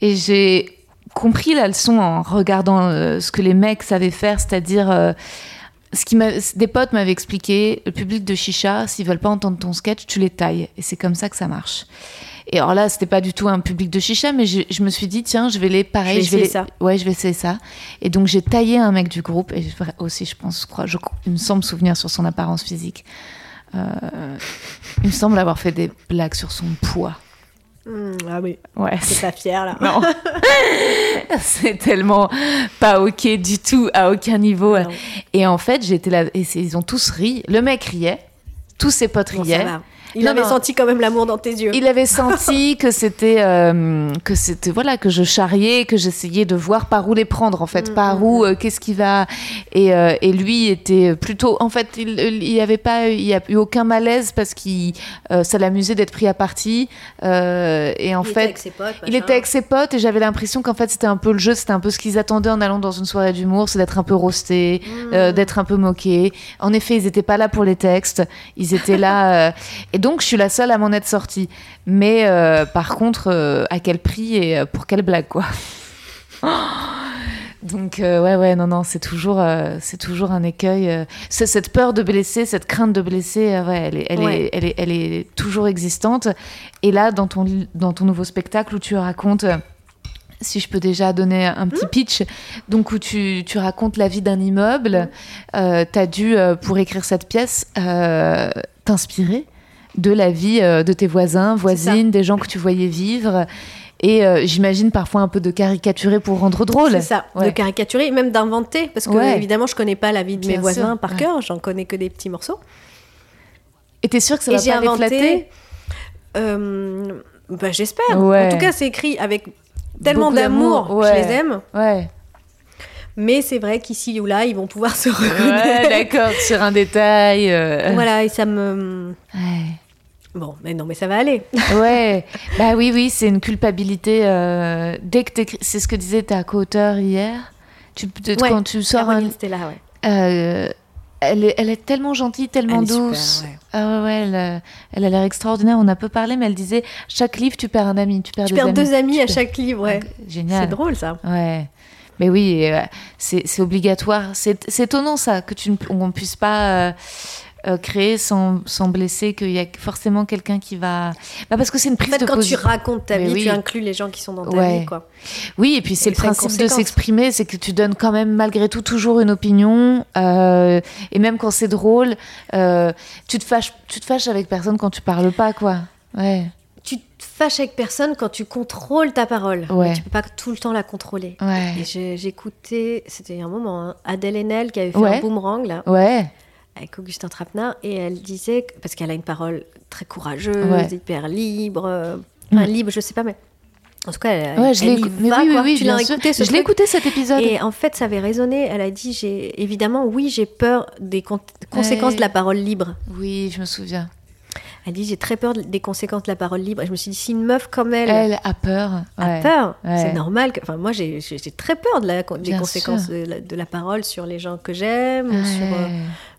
Et j'ai compris la leçon en regardant euh, ce que les mecs savaient faire, c'est-à-dire euh, ce qui des potes m'avaient expliqué, le public de chicha, s'ils veulent pas entendre ton sketch, tu les tailles. Et c'est comme ça que ça marche. Et alors là, c'était pas du tout un public de chicha, mais je, me suis dit, tiens, je vais les, pareil, je vais, ça. Ouais, je vais essayer ça. Et donc, j'ai taillé un mec du groupe, et aussi, je pense, je crois, je, il me semble souvenir sur son apparence physique. Euh, il me semble avoir fait des blagues sur son poids. Mmh, ah oui. Ouais. C'est pas fier là. Non. c'est tellement pas ok du tout à aucun niveau. Et en fait, j'étais là et ils ont tous ri. Le mec riait, tous ses potes riaient. Il avait senti quand même l'amour dans tes yeux. Il avait senti que c'était euh, que c'était voilà que je charriais, que j'essayais de voir par où les prendre en fait, mm, par mm, où mm. Euh, qu'est-ce qui va et, euh, et, lui était plutôt en fait il il y avait pas il y a eu aucun malaise parce qu'il ça l'amusait d'être pris à partie et en il fait était avec ses potes, il était avec ses potes et j'avais l'impression qu'en fait c'était un peu le jeu, c'était un peu ce qu'ils attendaient en allant dans une soirée d'humour, c'est d'être un peu roasté, d'être un peu moqué. En effet, ils étaient pas là pour les textes, ils étaient là et donc, je suis la seule à m'en être sortie. Mais euh, par contre, euh, à quel prix et euh, pour quelle blague, quoi. Donc ouais ouais non non c'est toujours c'est toujours un écueil c'est cette peur de blesser cette crainte de blesser ouais elle est elle, est, elle est elle est toujours existante. Et là dans ton dans ton nouveau spectacle où tu racontes si je peux déjà donner un petit mmh. pitch, donc où tu, tu racontes la vie d'un immeuble, euh, tu as dû, pour écrire cette pièce, euh, t'inspirer de la vie euh, de tes voisins, voisines, des gens que tu voyais vivre. Et euh, j'imagine parfois un peu de caricaturer pour rendre drôle. C'est ça, de caricaturer, même d'inventer, parce que évidemment je connais pas la vie de mes voisins par cœur, j'en connais que des petits morceaux. Et t'es sûr que ça va pas inventé, les flatter euh, bah, J'espère. En tout cas, c'est écrit avec tellement d'amour, je les aime. Ouais. Mais c'est vrai qu'ici ou là, ils vont pouvoir se reconnaître. Ouais, d'accord, sur un détail. Euh. Voilà, et ça me. Ouais. Bon, mais non, mais ça va aller. ouais, bah oui, oui, c'est une culpabilité. Euh, dès que c'est ce que disait ta co-auteur hier. Tu, quand tu sors un. Stella, ouais. Euh, elle est, elle est, tellement gentille, tellement douce. Ah ouais, elle, elle, a l'air extraordinaire. On a peu parlé, mais elle disait chaque livre, tu perds un ami. Tu perds, tu deux, perds deux amis à chaque livre, ouais. génial. C'est drôle, ça. Ouais. Mais oui, euh, c'est obligatoire. C'est étonnant ça, que tu ne puisse pas euh, euh, créer sans, sans blesser, qu'il y a forcément quelqu'un qui va. Bah parce que c'est une prise en fait, de quand tu racontes ta vie, tu inclus les gens qui sont dans ta vie, quoi. Oui, et puis c'est le principe de s'exprimer, c'est que tu donnes quand même malgré tout toujours une opinion, et même quand c'est drôle, tu te fâches, tu te fâches avec personne quand tu parles pas, quoi. Ouais tu te fâches avec personne quand tu contrôles ta parole. Ouais. Mais tu peux pas tout le temps la contrôler. Ouais. J'écoutais, c'était un moment, hein, Adèle Haenel qui avait fait un boomerang là. Ouais. Avec Augustin Trapenard et elle disait parce qu'elle a une parole très courageuse, hyper libre, euh, enfin libre, je sais pas mais. En tout cas, elle, ouais, je l'ai oui, oui, tu l'as écouté. je l'ai écouté cet épisode. Et en fait, ça avait résonné. Elle a dit, j'ai évidemment, oui, j'ai peur des conséquences de la parole libre. Oui, je me souviens. Elle dit j'ai très peur des conséquences de la parole libre. Et je me suis dit si une meuf comme elle, elle a peur, a peur, c'est normal. Que... Enfin moi j'ai très peur de la, des conséquences de la, parole sur les gens que j'aime ou, sur, euh,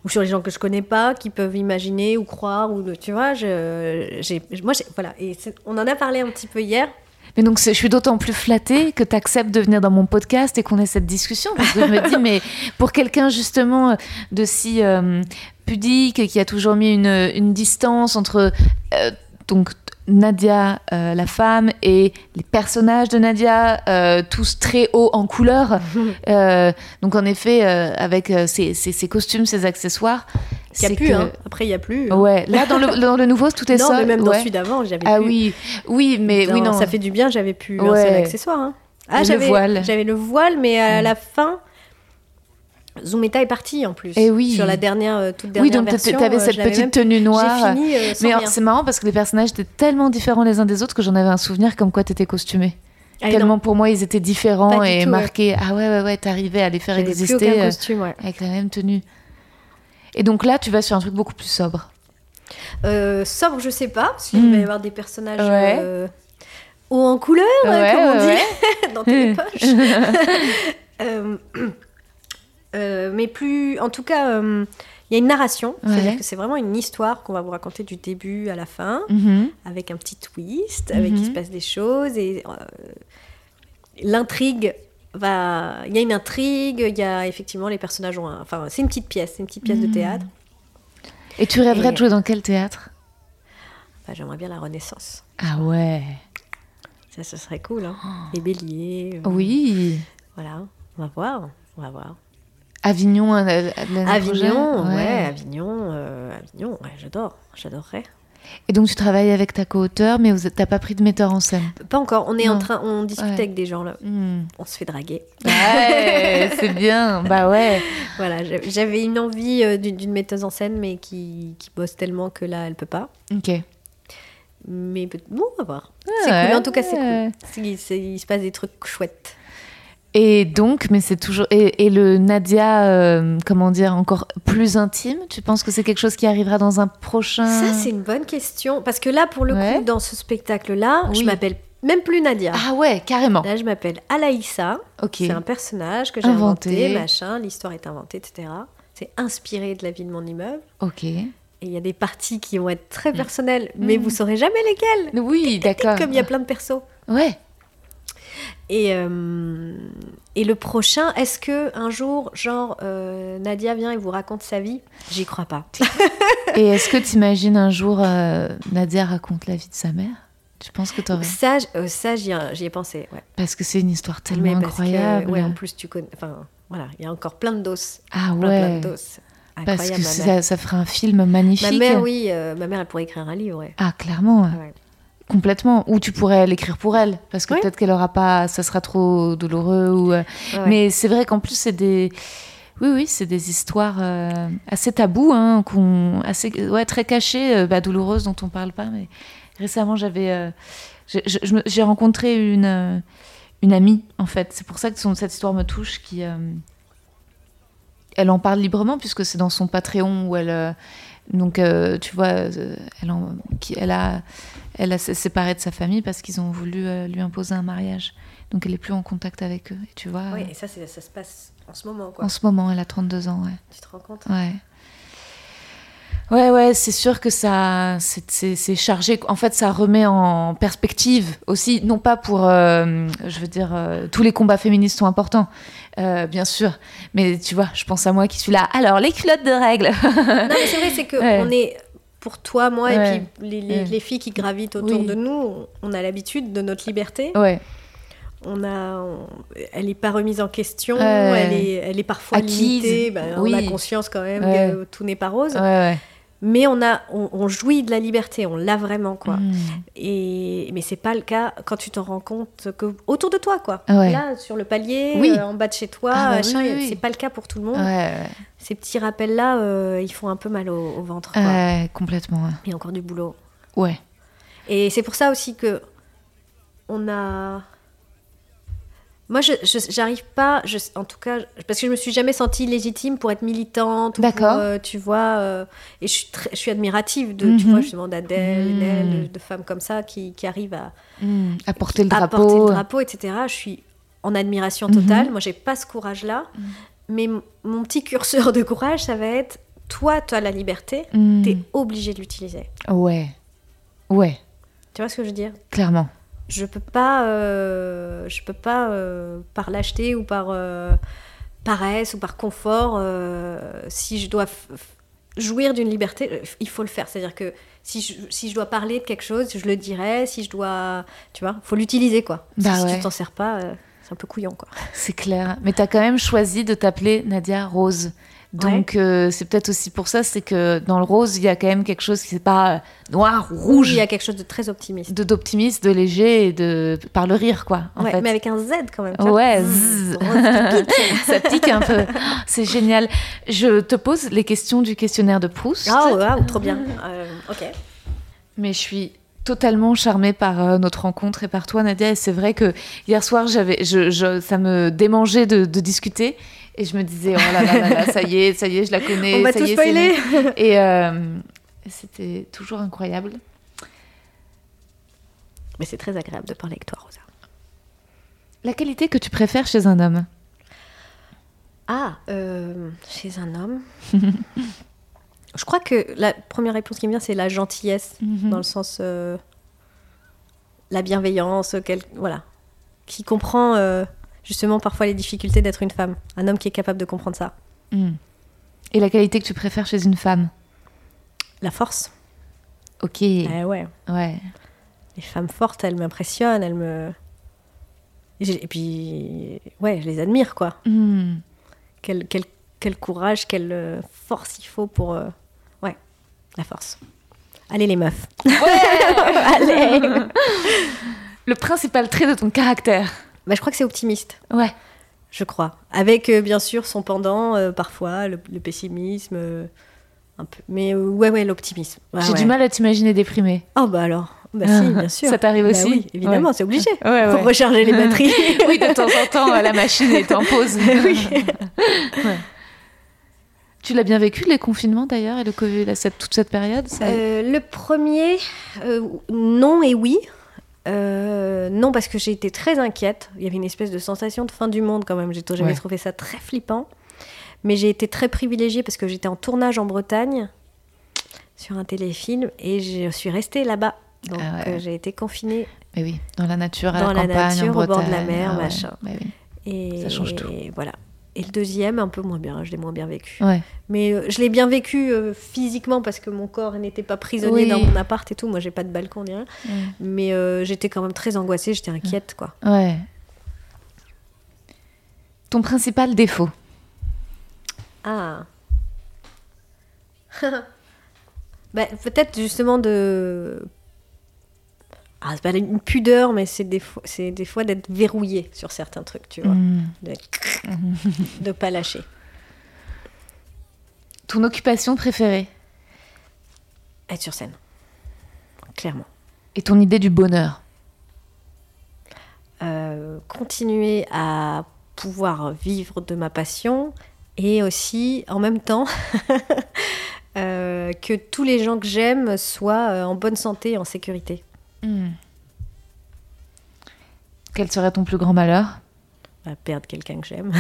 ou sur les gens que je connais pas, qui peuvent imaginer ou croire ou tu vois. Je, moi voilà et on en a parlé un petit peu hier. Mais donc, je suis d'autant plus flattée que tu acceptes de venir dans mon podcast et qu'on ait cette discussion. Parce que je me dis, mais pour quelqu'un justement de si euh, pudique, qui a toujours mis une, une distance entre euh, donc Nadia, euh, la femme, et les personnages de Nadia, euh, tous très hauts en couleur. donc en effet, avec ses, ses, costumes, ses accessoires. Il n'y a plus, hein. après il n'y a plus. Ouais, là dans le, dans le nouveau, tout est non, Non, mais même dans celui d'avant, j'avais Ah oui, oui, mais oui, non. Ça fait du bien, j'avais plus un seul accessoire. Hein. Ah, j'avais le voile. J'avais le voile, mais à la fin, Zoometa est parti en plus. Et eh oui. Sur la dernière, euh, toute dernière oui, donc tu avais cette petite tenue noire. Fini, euh, mais c'est marrant parce que les personnages étaient tellement différents les uns des autres que j'en avais un souvenir comme quoi tu étais costumée. Ah, tellement pour moi ils étaient différents et marqués. Ah ouais, ouais, ouais, t'arrivais à les faire exister euh, costume, ouais. avec la même tenue. Et donc là, tu vas sur un truc beaucoup plus sobre. sobre, je sais pas, parce qu'il va y hmm. avoir des personnages hauts en couleur, comme on dit, dans tes poches. Euh, mais plus. En tout cas, euh, il y a une narration. C'est-à-dire que c'est vraiment une histoire qu'on va vous raconter du début à la fin, mhm. avec un petit twist, avec il se mhm. passe des choses. Et euh, l'intrigue va. Il y a une intrigue, il y a effectivement les personnages ont. Enfin, c'est une petite pièce, c'est une petite pièce de mhm. théâtre. Et tu rêverais de jouer dans quel théâtre? Bah, J'aimerais bien la Renaissance. Ah ouais Ça, ce serait cool, hein. Les béliers. Oui Voilà, on va voir, on va voir. Avignon, Avignon, ouais. Avignon, euh, Avignon, ouais, j'adore, j'adorerais. Et donc tu travailles avec ta co-auteur, mais tu n'as pas pris de metteur en scène? Pas encore. On est en train, on discute avec des gens là. Hmm. On se fait draguer. Ouais, c'est bien. Bah ouais. Voilà, j'avais une envie euh, d'une metteuse en scène, mais qui, qui, bosse tellement que là, elle peut pas. Ok. Mais bon, on va voir. c'est cool. En tout cas, c'est cool. il se passe des trucs chouettes. Et donc, mais c'est toujours. Et, le Nadia, euh, comment dire, encore plus intime Tu penses que c'est quelque chose qui arrivera dans un prochain. Ça, c'est une bonne question. Parce que là, pour le coup, dans ce spectacle-là, je m'appelle même plus Nadia. Ah ouais, carrément. Là, je m'appelle Alaïssa. Ok. C'est un personnage que j'ai inventé. machin. L'histoire est inventée, etc. C'est inspiré de la vie de mon immeuble. Ok. Et il y a des parties qui vont être très personnelles, mais vous saurez jamais lesquelles. Oui, d'accord. Comme il y a plein de persos. Ouais. Et, euh, et le prochain, est-ce que un jour, genre, euh, Nadia vient et vous raconte sa vie? J'y crois pas. et est-ce que tu imagines un jour euh, Nadia raconte la vie de sa mère? Tu penses que t'aurais? Ça, ça j'y ai, pensé. Ouais. Parce que c'est une histoire tellement Mais parce que, incroyable. ouais, en plus, tu connais. Enfin, voilà, il y a encore plein de doses. ah Plein, plein ouais. de doses. Parce que ça, ça ferait un film magnifique. Ma mère, oui, euh, ma mère, elle pourrait écrire un livre, ouais. Ah, clairement. Ouais. Complètement. Ou tu pourrais l'écrire pour elle, parce que peut-être qu'elle aura pas, ça sera trop douloureux. Ou, euh, Ouais. Mais c'est vrai qu'en plus c'est des, oui oui, c'est des histoires euh, assez tabous, hein, qu'on, assez, ouais, très cachées, euh, bah, douloureuses dont on parle pas. Mais récemment j'avais, euh, j'ai- rencontré une, une amie en fait. C'est pour ça que son- cette histoire me touche, qui, elle en parle librement puisque c'est dans son Patreon où elle, euh, donc euh, tu vois, euh, elle, en- qui, elle a elle a s'est séparée de sa famille parce qu'ils ont voulu lui imposer un mariage. Donc elle est plus en contact avec eux. Et tu vois, euh, et ça, ça se passe en ce moment, quoi. en ce moment, elle a 32 ans, ouais. Tu te rends compte Ouais. Ouais, ouais, c'est sûr que ça, c'est- chargé. En fait, ça remet en perspective aussi, non pas pour, euh, je veux dire, euh, tous les combats féministes sont importants, euh, bien sûr, mais tu vois, je pense à moi qui suis là. Alors, les culottes de règles. Non, mais c'est vrai, c'est que Ouais. on est pour toi, moi, Ouais. et puis les, les- Ouais. les filles qui gravitent autour Oui. de nous, on, a l'habitude de notre liberté. ouais, On a, on- elle n'est pas remise en question. Elle est, elle est parfois Acquise. limitée. Ben, Oui. On a conscience quand même Ouais. que tout n'est pas rose. ouais, ouais. Mais on a, on, on jouit de la liberté. On l'a vraiment, quoi. Mm. Et mais c'est pas le cas quand tu t'en rends compte que autour de toi, quoi. Ouais. Là, sur le palier, Oui. euh, en bas de chez toi, Ah bah oui, oui, oui. c'est pas le cas pour tout le monde. Ouais, ouais, Ces petits rappels-là, euh, ils font un peu mal au, au ventre. Quoi. Complètement. Il y a encore du boulot. Ouais. Et c'est pour ça aussi que on a. Moi, je j'arrive pas, je, en tout cas, parce que je me suis jamais sentie légitime pour être militante. D'accord. euh, tu vois, euh, et je suis, très- je suis admirative de, tu Mhm. vois, justement, d'Adèle. Nel, de, femmes comme ça qui, qui arrivent à, Mm. À porter le à drapeau. porter le drapeau, etc. Je suis en admiration Mhm. totale. Moi, j'ai pas ce courage-là. Mais m- mon petit curseur de courage, ça va être toi, tu as la liberté, Mm. t'es obligé de l'utiliser. Ouais. Ouais, Tu vois ce que je veux dire? Clairement. Je peux pas, euh, je peux pas euh, par lâcheté ou par euh, paresse ou par confort, si je dois jouir d'une liberté, il faut le faire. C'est-à-dire que si je, si je dois parler de quelque chose, je le dirai. Si je dois, tu vois, faut l'utiliser quoi. Bah si ouais. tu t'en sers pas, c'est un peu couillon quoi. C'est clair. Mais t'as quand même choisi de t'appeler Nadia Rose. Donc euh, c'est peut-être aussi pour ça, c'est que dans le rose, il y a quand même quelque chose qui n'est pas noir ou Rouge, il y a quelque chose de très optimiste. de d'optimiste, de léger et de par le rire quoi. En Ouais, fait. mais avec un Z quand même. Ouais, Zzz, zzz. ça pique un peu. C'est génial. Je te pose les questions du questionnaire de Proust. Ah, waouh, trop bien. Euh, ok. Mais je suis totalement charmée par euh, notre rencontre et par toi, Nadia. Et c'est vrai que hier soir, j'avais, je, je- ça me démangeait de, de discuter. Et je me disais, oh là là là là, ça y est, ça y est, je la connais. On va ça tout y est, c'est spoiler. Et euh, c'était toujours incroyable. Mais c'est très agréable de parler avec toi, Rosa. La qualité que tu préfères chez un homme? Ah, euh, chez un homme. Je crois que la première réponse qui me vient, c'est la gentillesse, Mhm. dans le sens. euh, la bienveillance, quel- voilà. Qui comprend euh, justement parfois les difficultés d'être une femme. Un homme qui est capable de comprendre ça. Mm. Et la qualité que tu préfères chez une femme? La force. Ok. Eh ouais. Ouais. Les femmes fortes, elles m'impressionnent, elles me. Et, puis, ouais, je les admire, quoi. Mm. Quel, quel, quel courage, quelle euh, force il faut pour. euh, Ouais, la force. Allez, les meufs. Allez Le principal trait de ton caractère. Bah, Je crois que c'est optimiste, Ouais. je crois. Avec, euh, bien sûr, son pendant, euh, parfois, le, le pessimisme. euh, un peu. Mais euh, ouais, ouais, l'optimisme. Ouais, J'ai ouais. du mal à t'imaginer déprimée. Oh, bah alors. Bah si, bien sûr. Ça t'arrive Bah aussi Oui, évidemment, c'est obligé. Ouais, Pour ouais. recharger les batteries. oui, de temps en temps, la machine est en pause. oui. Ouais. Tu l'as bien vécu, les confinements d'ailleurs, et le Covid, la- cette- toute cette période ça- Euh, le premier, euh, non et oui. Euh, non, parce que j'ai été très inquiète. Il y avait une espèce de sensation de fin du monde quand même. J'ai- Ouais. trouvé ça très flippant. Mais j'ai été très privilégiée parce que j'étais en tournage en Bretagne. sur un téléfilm et je suis restée là-bas. Donc Ah ouais. euh, j'ai été confinée Mais oui, dans la nature, à dans la la campagne, nature, en au bord de la mer, Ah ouais. machin. Bah oui. et Ça change tout. et voilà. Et le deuxième, un peu moins bien, je l'ai moins bien vécu. Ouais. Mais euh, je l'ai bien vécu euh, physiquement parce que mon corps n'était pas prisonnier Oui. dans mon appart et tout. Moi, j'ai pas de balcon ni rien. Ouais. Mais euh, j'étais quand même très angoissée, j'étais inquiète, quoi. Ouais. Ton principal défaut? Ah. Bah, peut-être justement de. Ah, c'est pas une pudeur, mais c'est des fois, c'est des fois d'être verrouillé sur certains trucs, tu vois. Hmm. De... de pas lâcher. Ton occupation préférée? Être sur scène. Clairement. Et ton idée du bonheur? Euh, continuer à pouvoir vivre de ma passion et aussi en même temps euh, que tous les gens que j'aime soient euh, en bonne santé et en sécurité. Hmm. Quel serait ton plus grand malheur Bah, perdre quelqu'un que j'aime.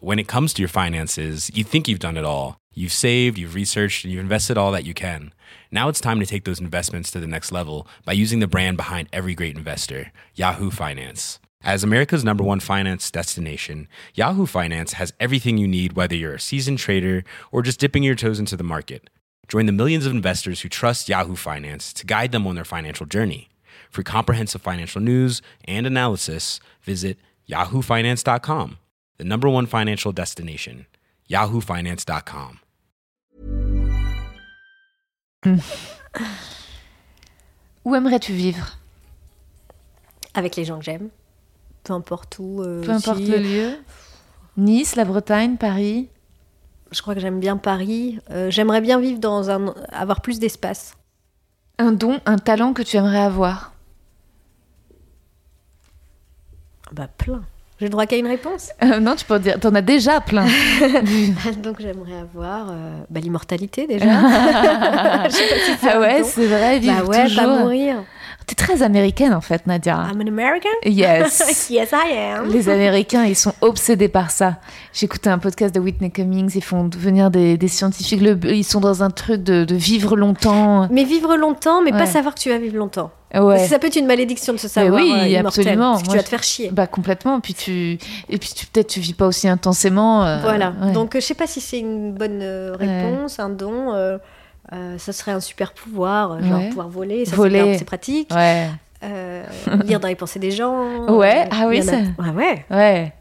When it comes to your finances, you think you've done it all. You've saved, you've researched, and you've invested all that you can. Now it's time to take those investments to the next level by using the brand behind every great investor, Yahoo Finance. As America's number one finance destination, Yahoo Finance has everything you need, whether you're a seasoned trader or just dipping your toes into the market. Join the millions of investors who trust Yahoo Finance to guide them on their financial journey. For comprehensive financial news and analysis, visit yahoofinance.com, the number one financial destination, yahoofinance.com. Où aimerais-tu vivre? Avec les gens que j'aime. Peu importe où. euh, Peu importe si- le lieu Nice, la Bretagne, Paris Je crois que j'aime bien Paris. Euh, J'aimerais bien vivre dans un. avoir plus d'espace. Un don, un talent que tu aimerais avoir Bah, plein. J'ai le droit qu'à une réponse? Euh, Non, tu peux dire, t'en as déjà plein. Donc j'aimerais avoir euh, bah, l'immortalité déjà. Je sais pas si c'est ah ouais, c'est vrai, vivre Bah ouais, toujours. pas mourir. T'es très américaine en fait, Nadia. I'm an American? Yes. yes, I am. Les Américains, ils sont obsédés par ça. J'écoutais un podcast de Whitney Cummings, ils font venir des, des scientifiques, le- ils sont dans un truc de, de vivre longtemps. Mais vivre longtemps, mais Ouais. pas savoir que tu vas vivre longtemps. Parce Ouais. que ça peut être une malédiction de se savoir oui, euh, immortel, absolument. Parce que Moi, tu vas te faire chier. Bah complètement. Puis tu et puis tu peut-être tu vis pas aussi intensément. euh, voilà. ouais. Donc euh, je sais pas si c'est une bonne réponse, un don. euh, euh, ça serait un super pouvoir, euh, genre Ouais. pouvoir voler. Ça, c'est Voler. bien, c'est pratique. ouais, Euh, lire dans les pensées des gens. Ouais, ah oui, a- ça- Ouais, ouais. ouais,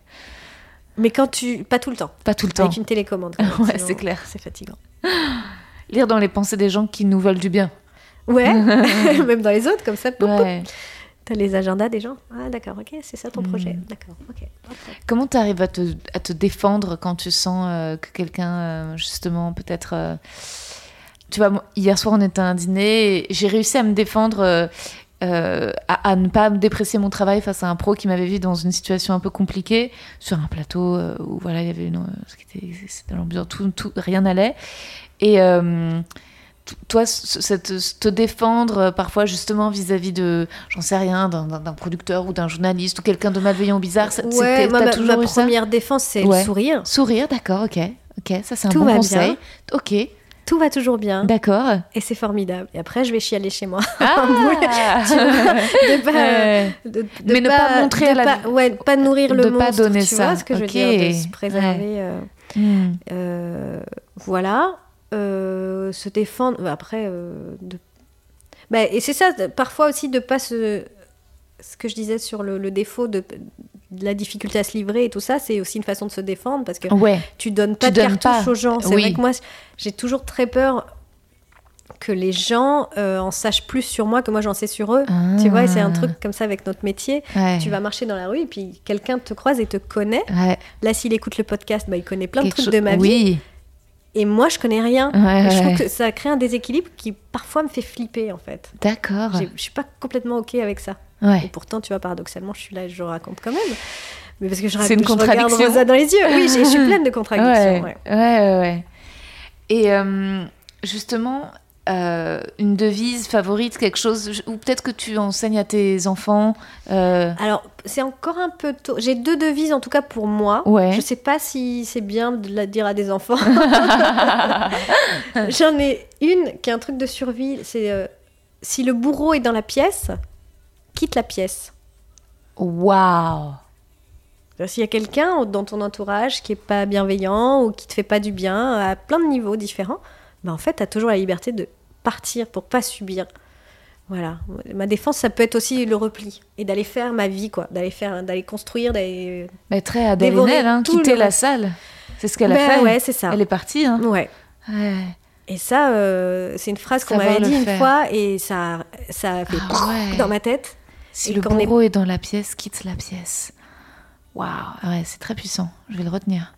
Mais quand tu. Pas tout le temps. pas tout le temps. Avec une télécommande. quand même, Ouais, c'est clair. C'est fatigant. Lire dans les pensées des gens qui nous veulent du bien. Ouais, même dans les autres, comme ça. Ouais. T'as les agendas des gens. Ah, d'accord, ok, c'est ça ton Mm. projet. D'accord, ok. ok. Comment tu arrives à te, à te défendre quand tu sens euh, que quelqu'un, euh, justement, peut-être. euh, Tu vois, hier soir, on était à un dîner et j'ai réussi à me défendre, euh, euh, à, à ne pas me déprécier mon travail face à un pro qui m'avait vu dans une situation un peu compliquée, sur un plateau euh, où voilà, il y avait une. ce qui était- C'était l'ambiance, tout, tout, rien n'allait. Et. euh, toi, ce- cette- te défendre parfois justement vis-à-vis de, j'en sais rien, d'un- producteur ou d'un journaliste ou quelqu'un de malveillant ou bizarre, ça- Ouais, c'était- moi, ma, toujours ma première défense, c'est Ouais. le sourire. Sourire, d'accord, ok. Ok, ça c'est un Tout bon conseil. Ok, Tout va toujours bien. d'accord. Et c'est formidable. Et après, je vais chialer chez moi. Ah Tu vois, de pas, Ouais. de- de Mais ne pas montrer de à la- pas, ouais, de pas nourrir le de pas monstre, donner tu ça. vois ce que je veux dire, de se préserver. euh, Hmm. euh, voilà. Euh, se défendre. Après, euh, de... bah, et c'est ça, de- parfois aussi de pas se. Ce que je disais sur le, le défaut de, de la difficulté à se livrer et tout ça, c'est aussi une façon de se défendre parce que Ouais, tu donnes pas Tu de donnes cartouche pas. aux gens. C'est Oui. vrai que moi, j'ai toujours très peur que les gens euh, en sachent plus sur moi que moi j'en sais sur eux. Tu vois, c'est un Ah. truc comme ça avec notre métier. ouais. Tu vas marcher dans la rue et puis quelqu'un te croise et te connaît. Ouais, Là, s'il écoute le podcast, bah, il connaît plein de trucs de ma vie. Oui, Et moi, je connais rien. Ouais, je trouve que ça crée un déséquilibre qui parfois me fait flipper en fait. d'accord. Je suis pas complètement ok avec ça. Et Ouais. pourtant, tu vois, paradoxalement, je suis là et je raconte quand même. Mais parce que je, C'est une je regarde. Rosa dans les yeux. Oui, je suis pleine de contradictions. Ouais, ouais. ouais. Et euh, justement, euh, une devise favorite, quelque chose, ou peut-être que tu enseignes à tes enfants euh, Alors, c'est encore un peu tôt. J'ai deux devises, en tout cas pour moi. Ouais. Je sais pas si c'est bien de la dire à des enfants. J'en ai une qui est un truc de survie. C'est euh, si le bourreau est dans la pièce, quitte la pièce. Waouh s'il y a quelqu'un dans ton entourage qui est pas bienveillant ou qui te fait pas du bien à plein de niveaux différents, ben en fait, tu as toujours la liberté de partir pour pas subir. Voilà, ma défense, ça peut être aussi le repli et d'aller faire ma vie, quoi, d'aller faire, d'aller construire, d'aller. Mais très Adèle hein, quitter la salle. C'est ce qu'elle a ben fait. Ouais, c'est ça. Elle est partie. Hein. Ouais. Et ça, euh, c'est une phrase qu'on m'avait dit une fois et ça, ça a fait ah dans ma tête. Si le bourreau est... est dans la pièce, quitte la pièce. Waouh, ouais, c'est très puissant. Je vais le retenir.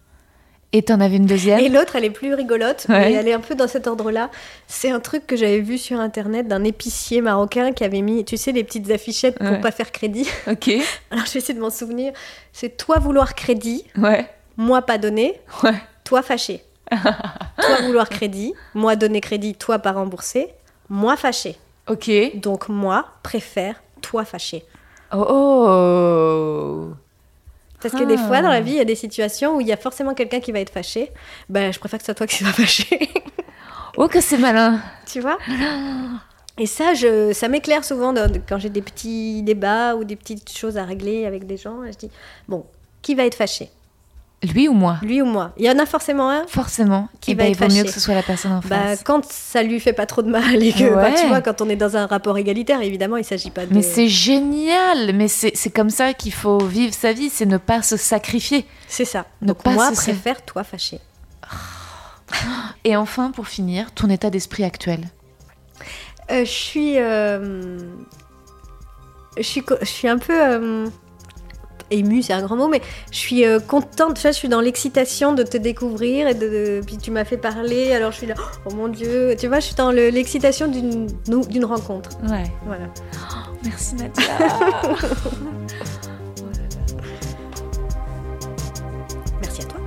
Et t'en avais une deuxième Et l'autre, elle est plus rigolote, mais elle est un peu dans cet ordre-là. C'est un truc que j'avais vu sur Internet d'un épicier marocain qui avait mis, tu sais, les petites affichettes pour pas faire crédit. Ok. Alors, je vais essayer de m'en souvenir. C'est toi vouloir crédit, ouais. moi pas donner, ouais. toi fâché. toi vouloir crédit, moi donner crédit, toi pas rembourser, moi fâché. Ok. Donc, moi préfère toi fâché. Oh, oh. Parce que des fois, dans la ah. vie, il y a des situations où il y a forcément quelqu'un qui va être fâché. Ben, je préfère que ce soit toi qui sois fâché. oh, que c'est malin. Tu vois? Et ça, je, ça m'éclaire souvent quand j'ai des petits débats ou des petites choses à régler avec des gens. Je dis, bon, qui va être fâché? Lui ou moi? Lui ou moi. Il y en a forcément un. Forcément. Qui va ben, il vaut mieux que ce soit la personne en bah, face. Quand ça lui fait pas trop de mal et que, bah, tu vois, quand on est dans un rapport égalitaire, évidemment, il s'agit pas de. Mais c'est génial Mais c'est comme ça qu'il faut vivre sa vie, c'est ne pas se sacrifier. C'est ça. Donc moi, préfère toi fâché. Et enfin, pour finir, ton état d'esprit actuel? Euh, Je suis. Euh, je suis, je suis un peu. Euh, émue, c'est un grand mot, mais je suis euh, contente. je suis dans l'excitation de te découvrir et de, puis tu m'as fait parler. Alors je suis là, oh mon dieu, tu vois, je suis dans l'excitation d'une d'une rencontre. Ouais. Voilà. Oh, merci Nadia. merci à toi.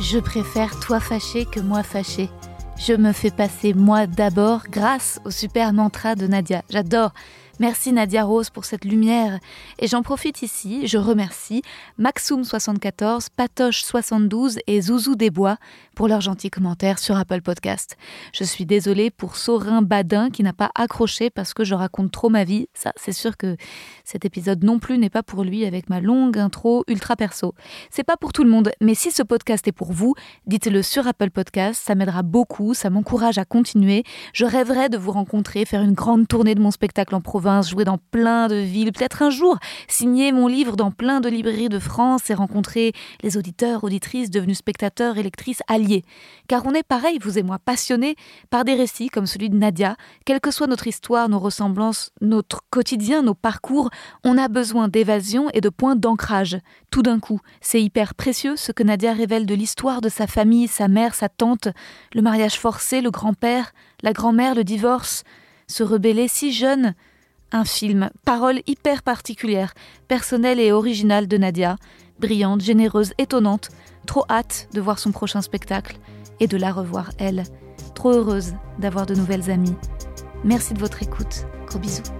Je préfère toi fâché que moi fâché. Je me fais passer moi d'abord grâce au super mantra de Nadia. J'adore. Merci Nadia Rose pour cette lumière. Et j'en profite ici, je remercie Maxoum74, Patoche72 et Zouzou Desbois pour leurs gentils commentaires sur Apple Podcast. Je suis désolée pour Sorin Badin qui n'a pas accroché parce que je raconte trop ma vie. Ça, c'est sûr que cet épisode non plus n'est pas pour lui avec ma longue intro ultra perso. C'est pas pour tout le monde, mais si ce podcast est pour vous, dites-le sur Apple Podcast, ça m'aidera beaucoup, ça m'encourage à continuer. Je rêverais de vous rencontrer, faire une grande tournée de mon spectacle en province jouer dans plein de villes, peut-être un jour signer mon livre dans plein de librairies de France et rencontrer les auditeurs, auditrices devenus spectateurs et lectrices alliés. Car on est pareil, vous et moi, passionnés par des récits comme celui de Nadia. Quelle que soit notre histoire, nos ressemblances, notre quotidien, nos parcours, on a besoin d'évasion et de points d'ancrage. Tout d'un coup, c'est hyper précieux ce que Nadia révèle de l'histoire de sa famille, sa mère, sa tante, le mariage forcé, le grand-père, la grand-mère, le divorce. Se rebeller si jeune, un film, parole hyper particulière, personnelle et originale de Nadia, brillante, généreuse, étonnante, trop hâte de voir son prochain spectacle et de la revoir elle, trop heureuse d'avoir de nouvelles amies. Merci de votre écoute, gros bisous.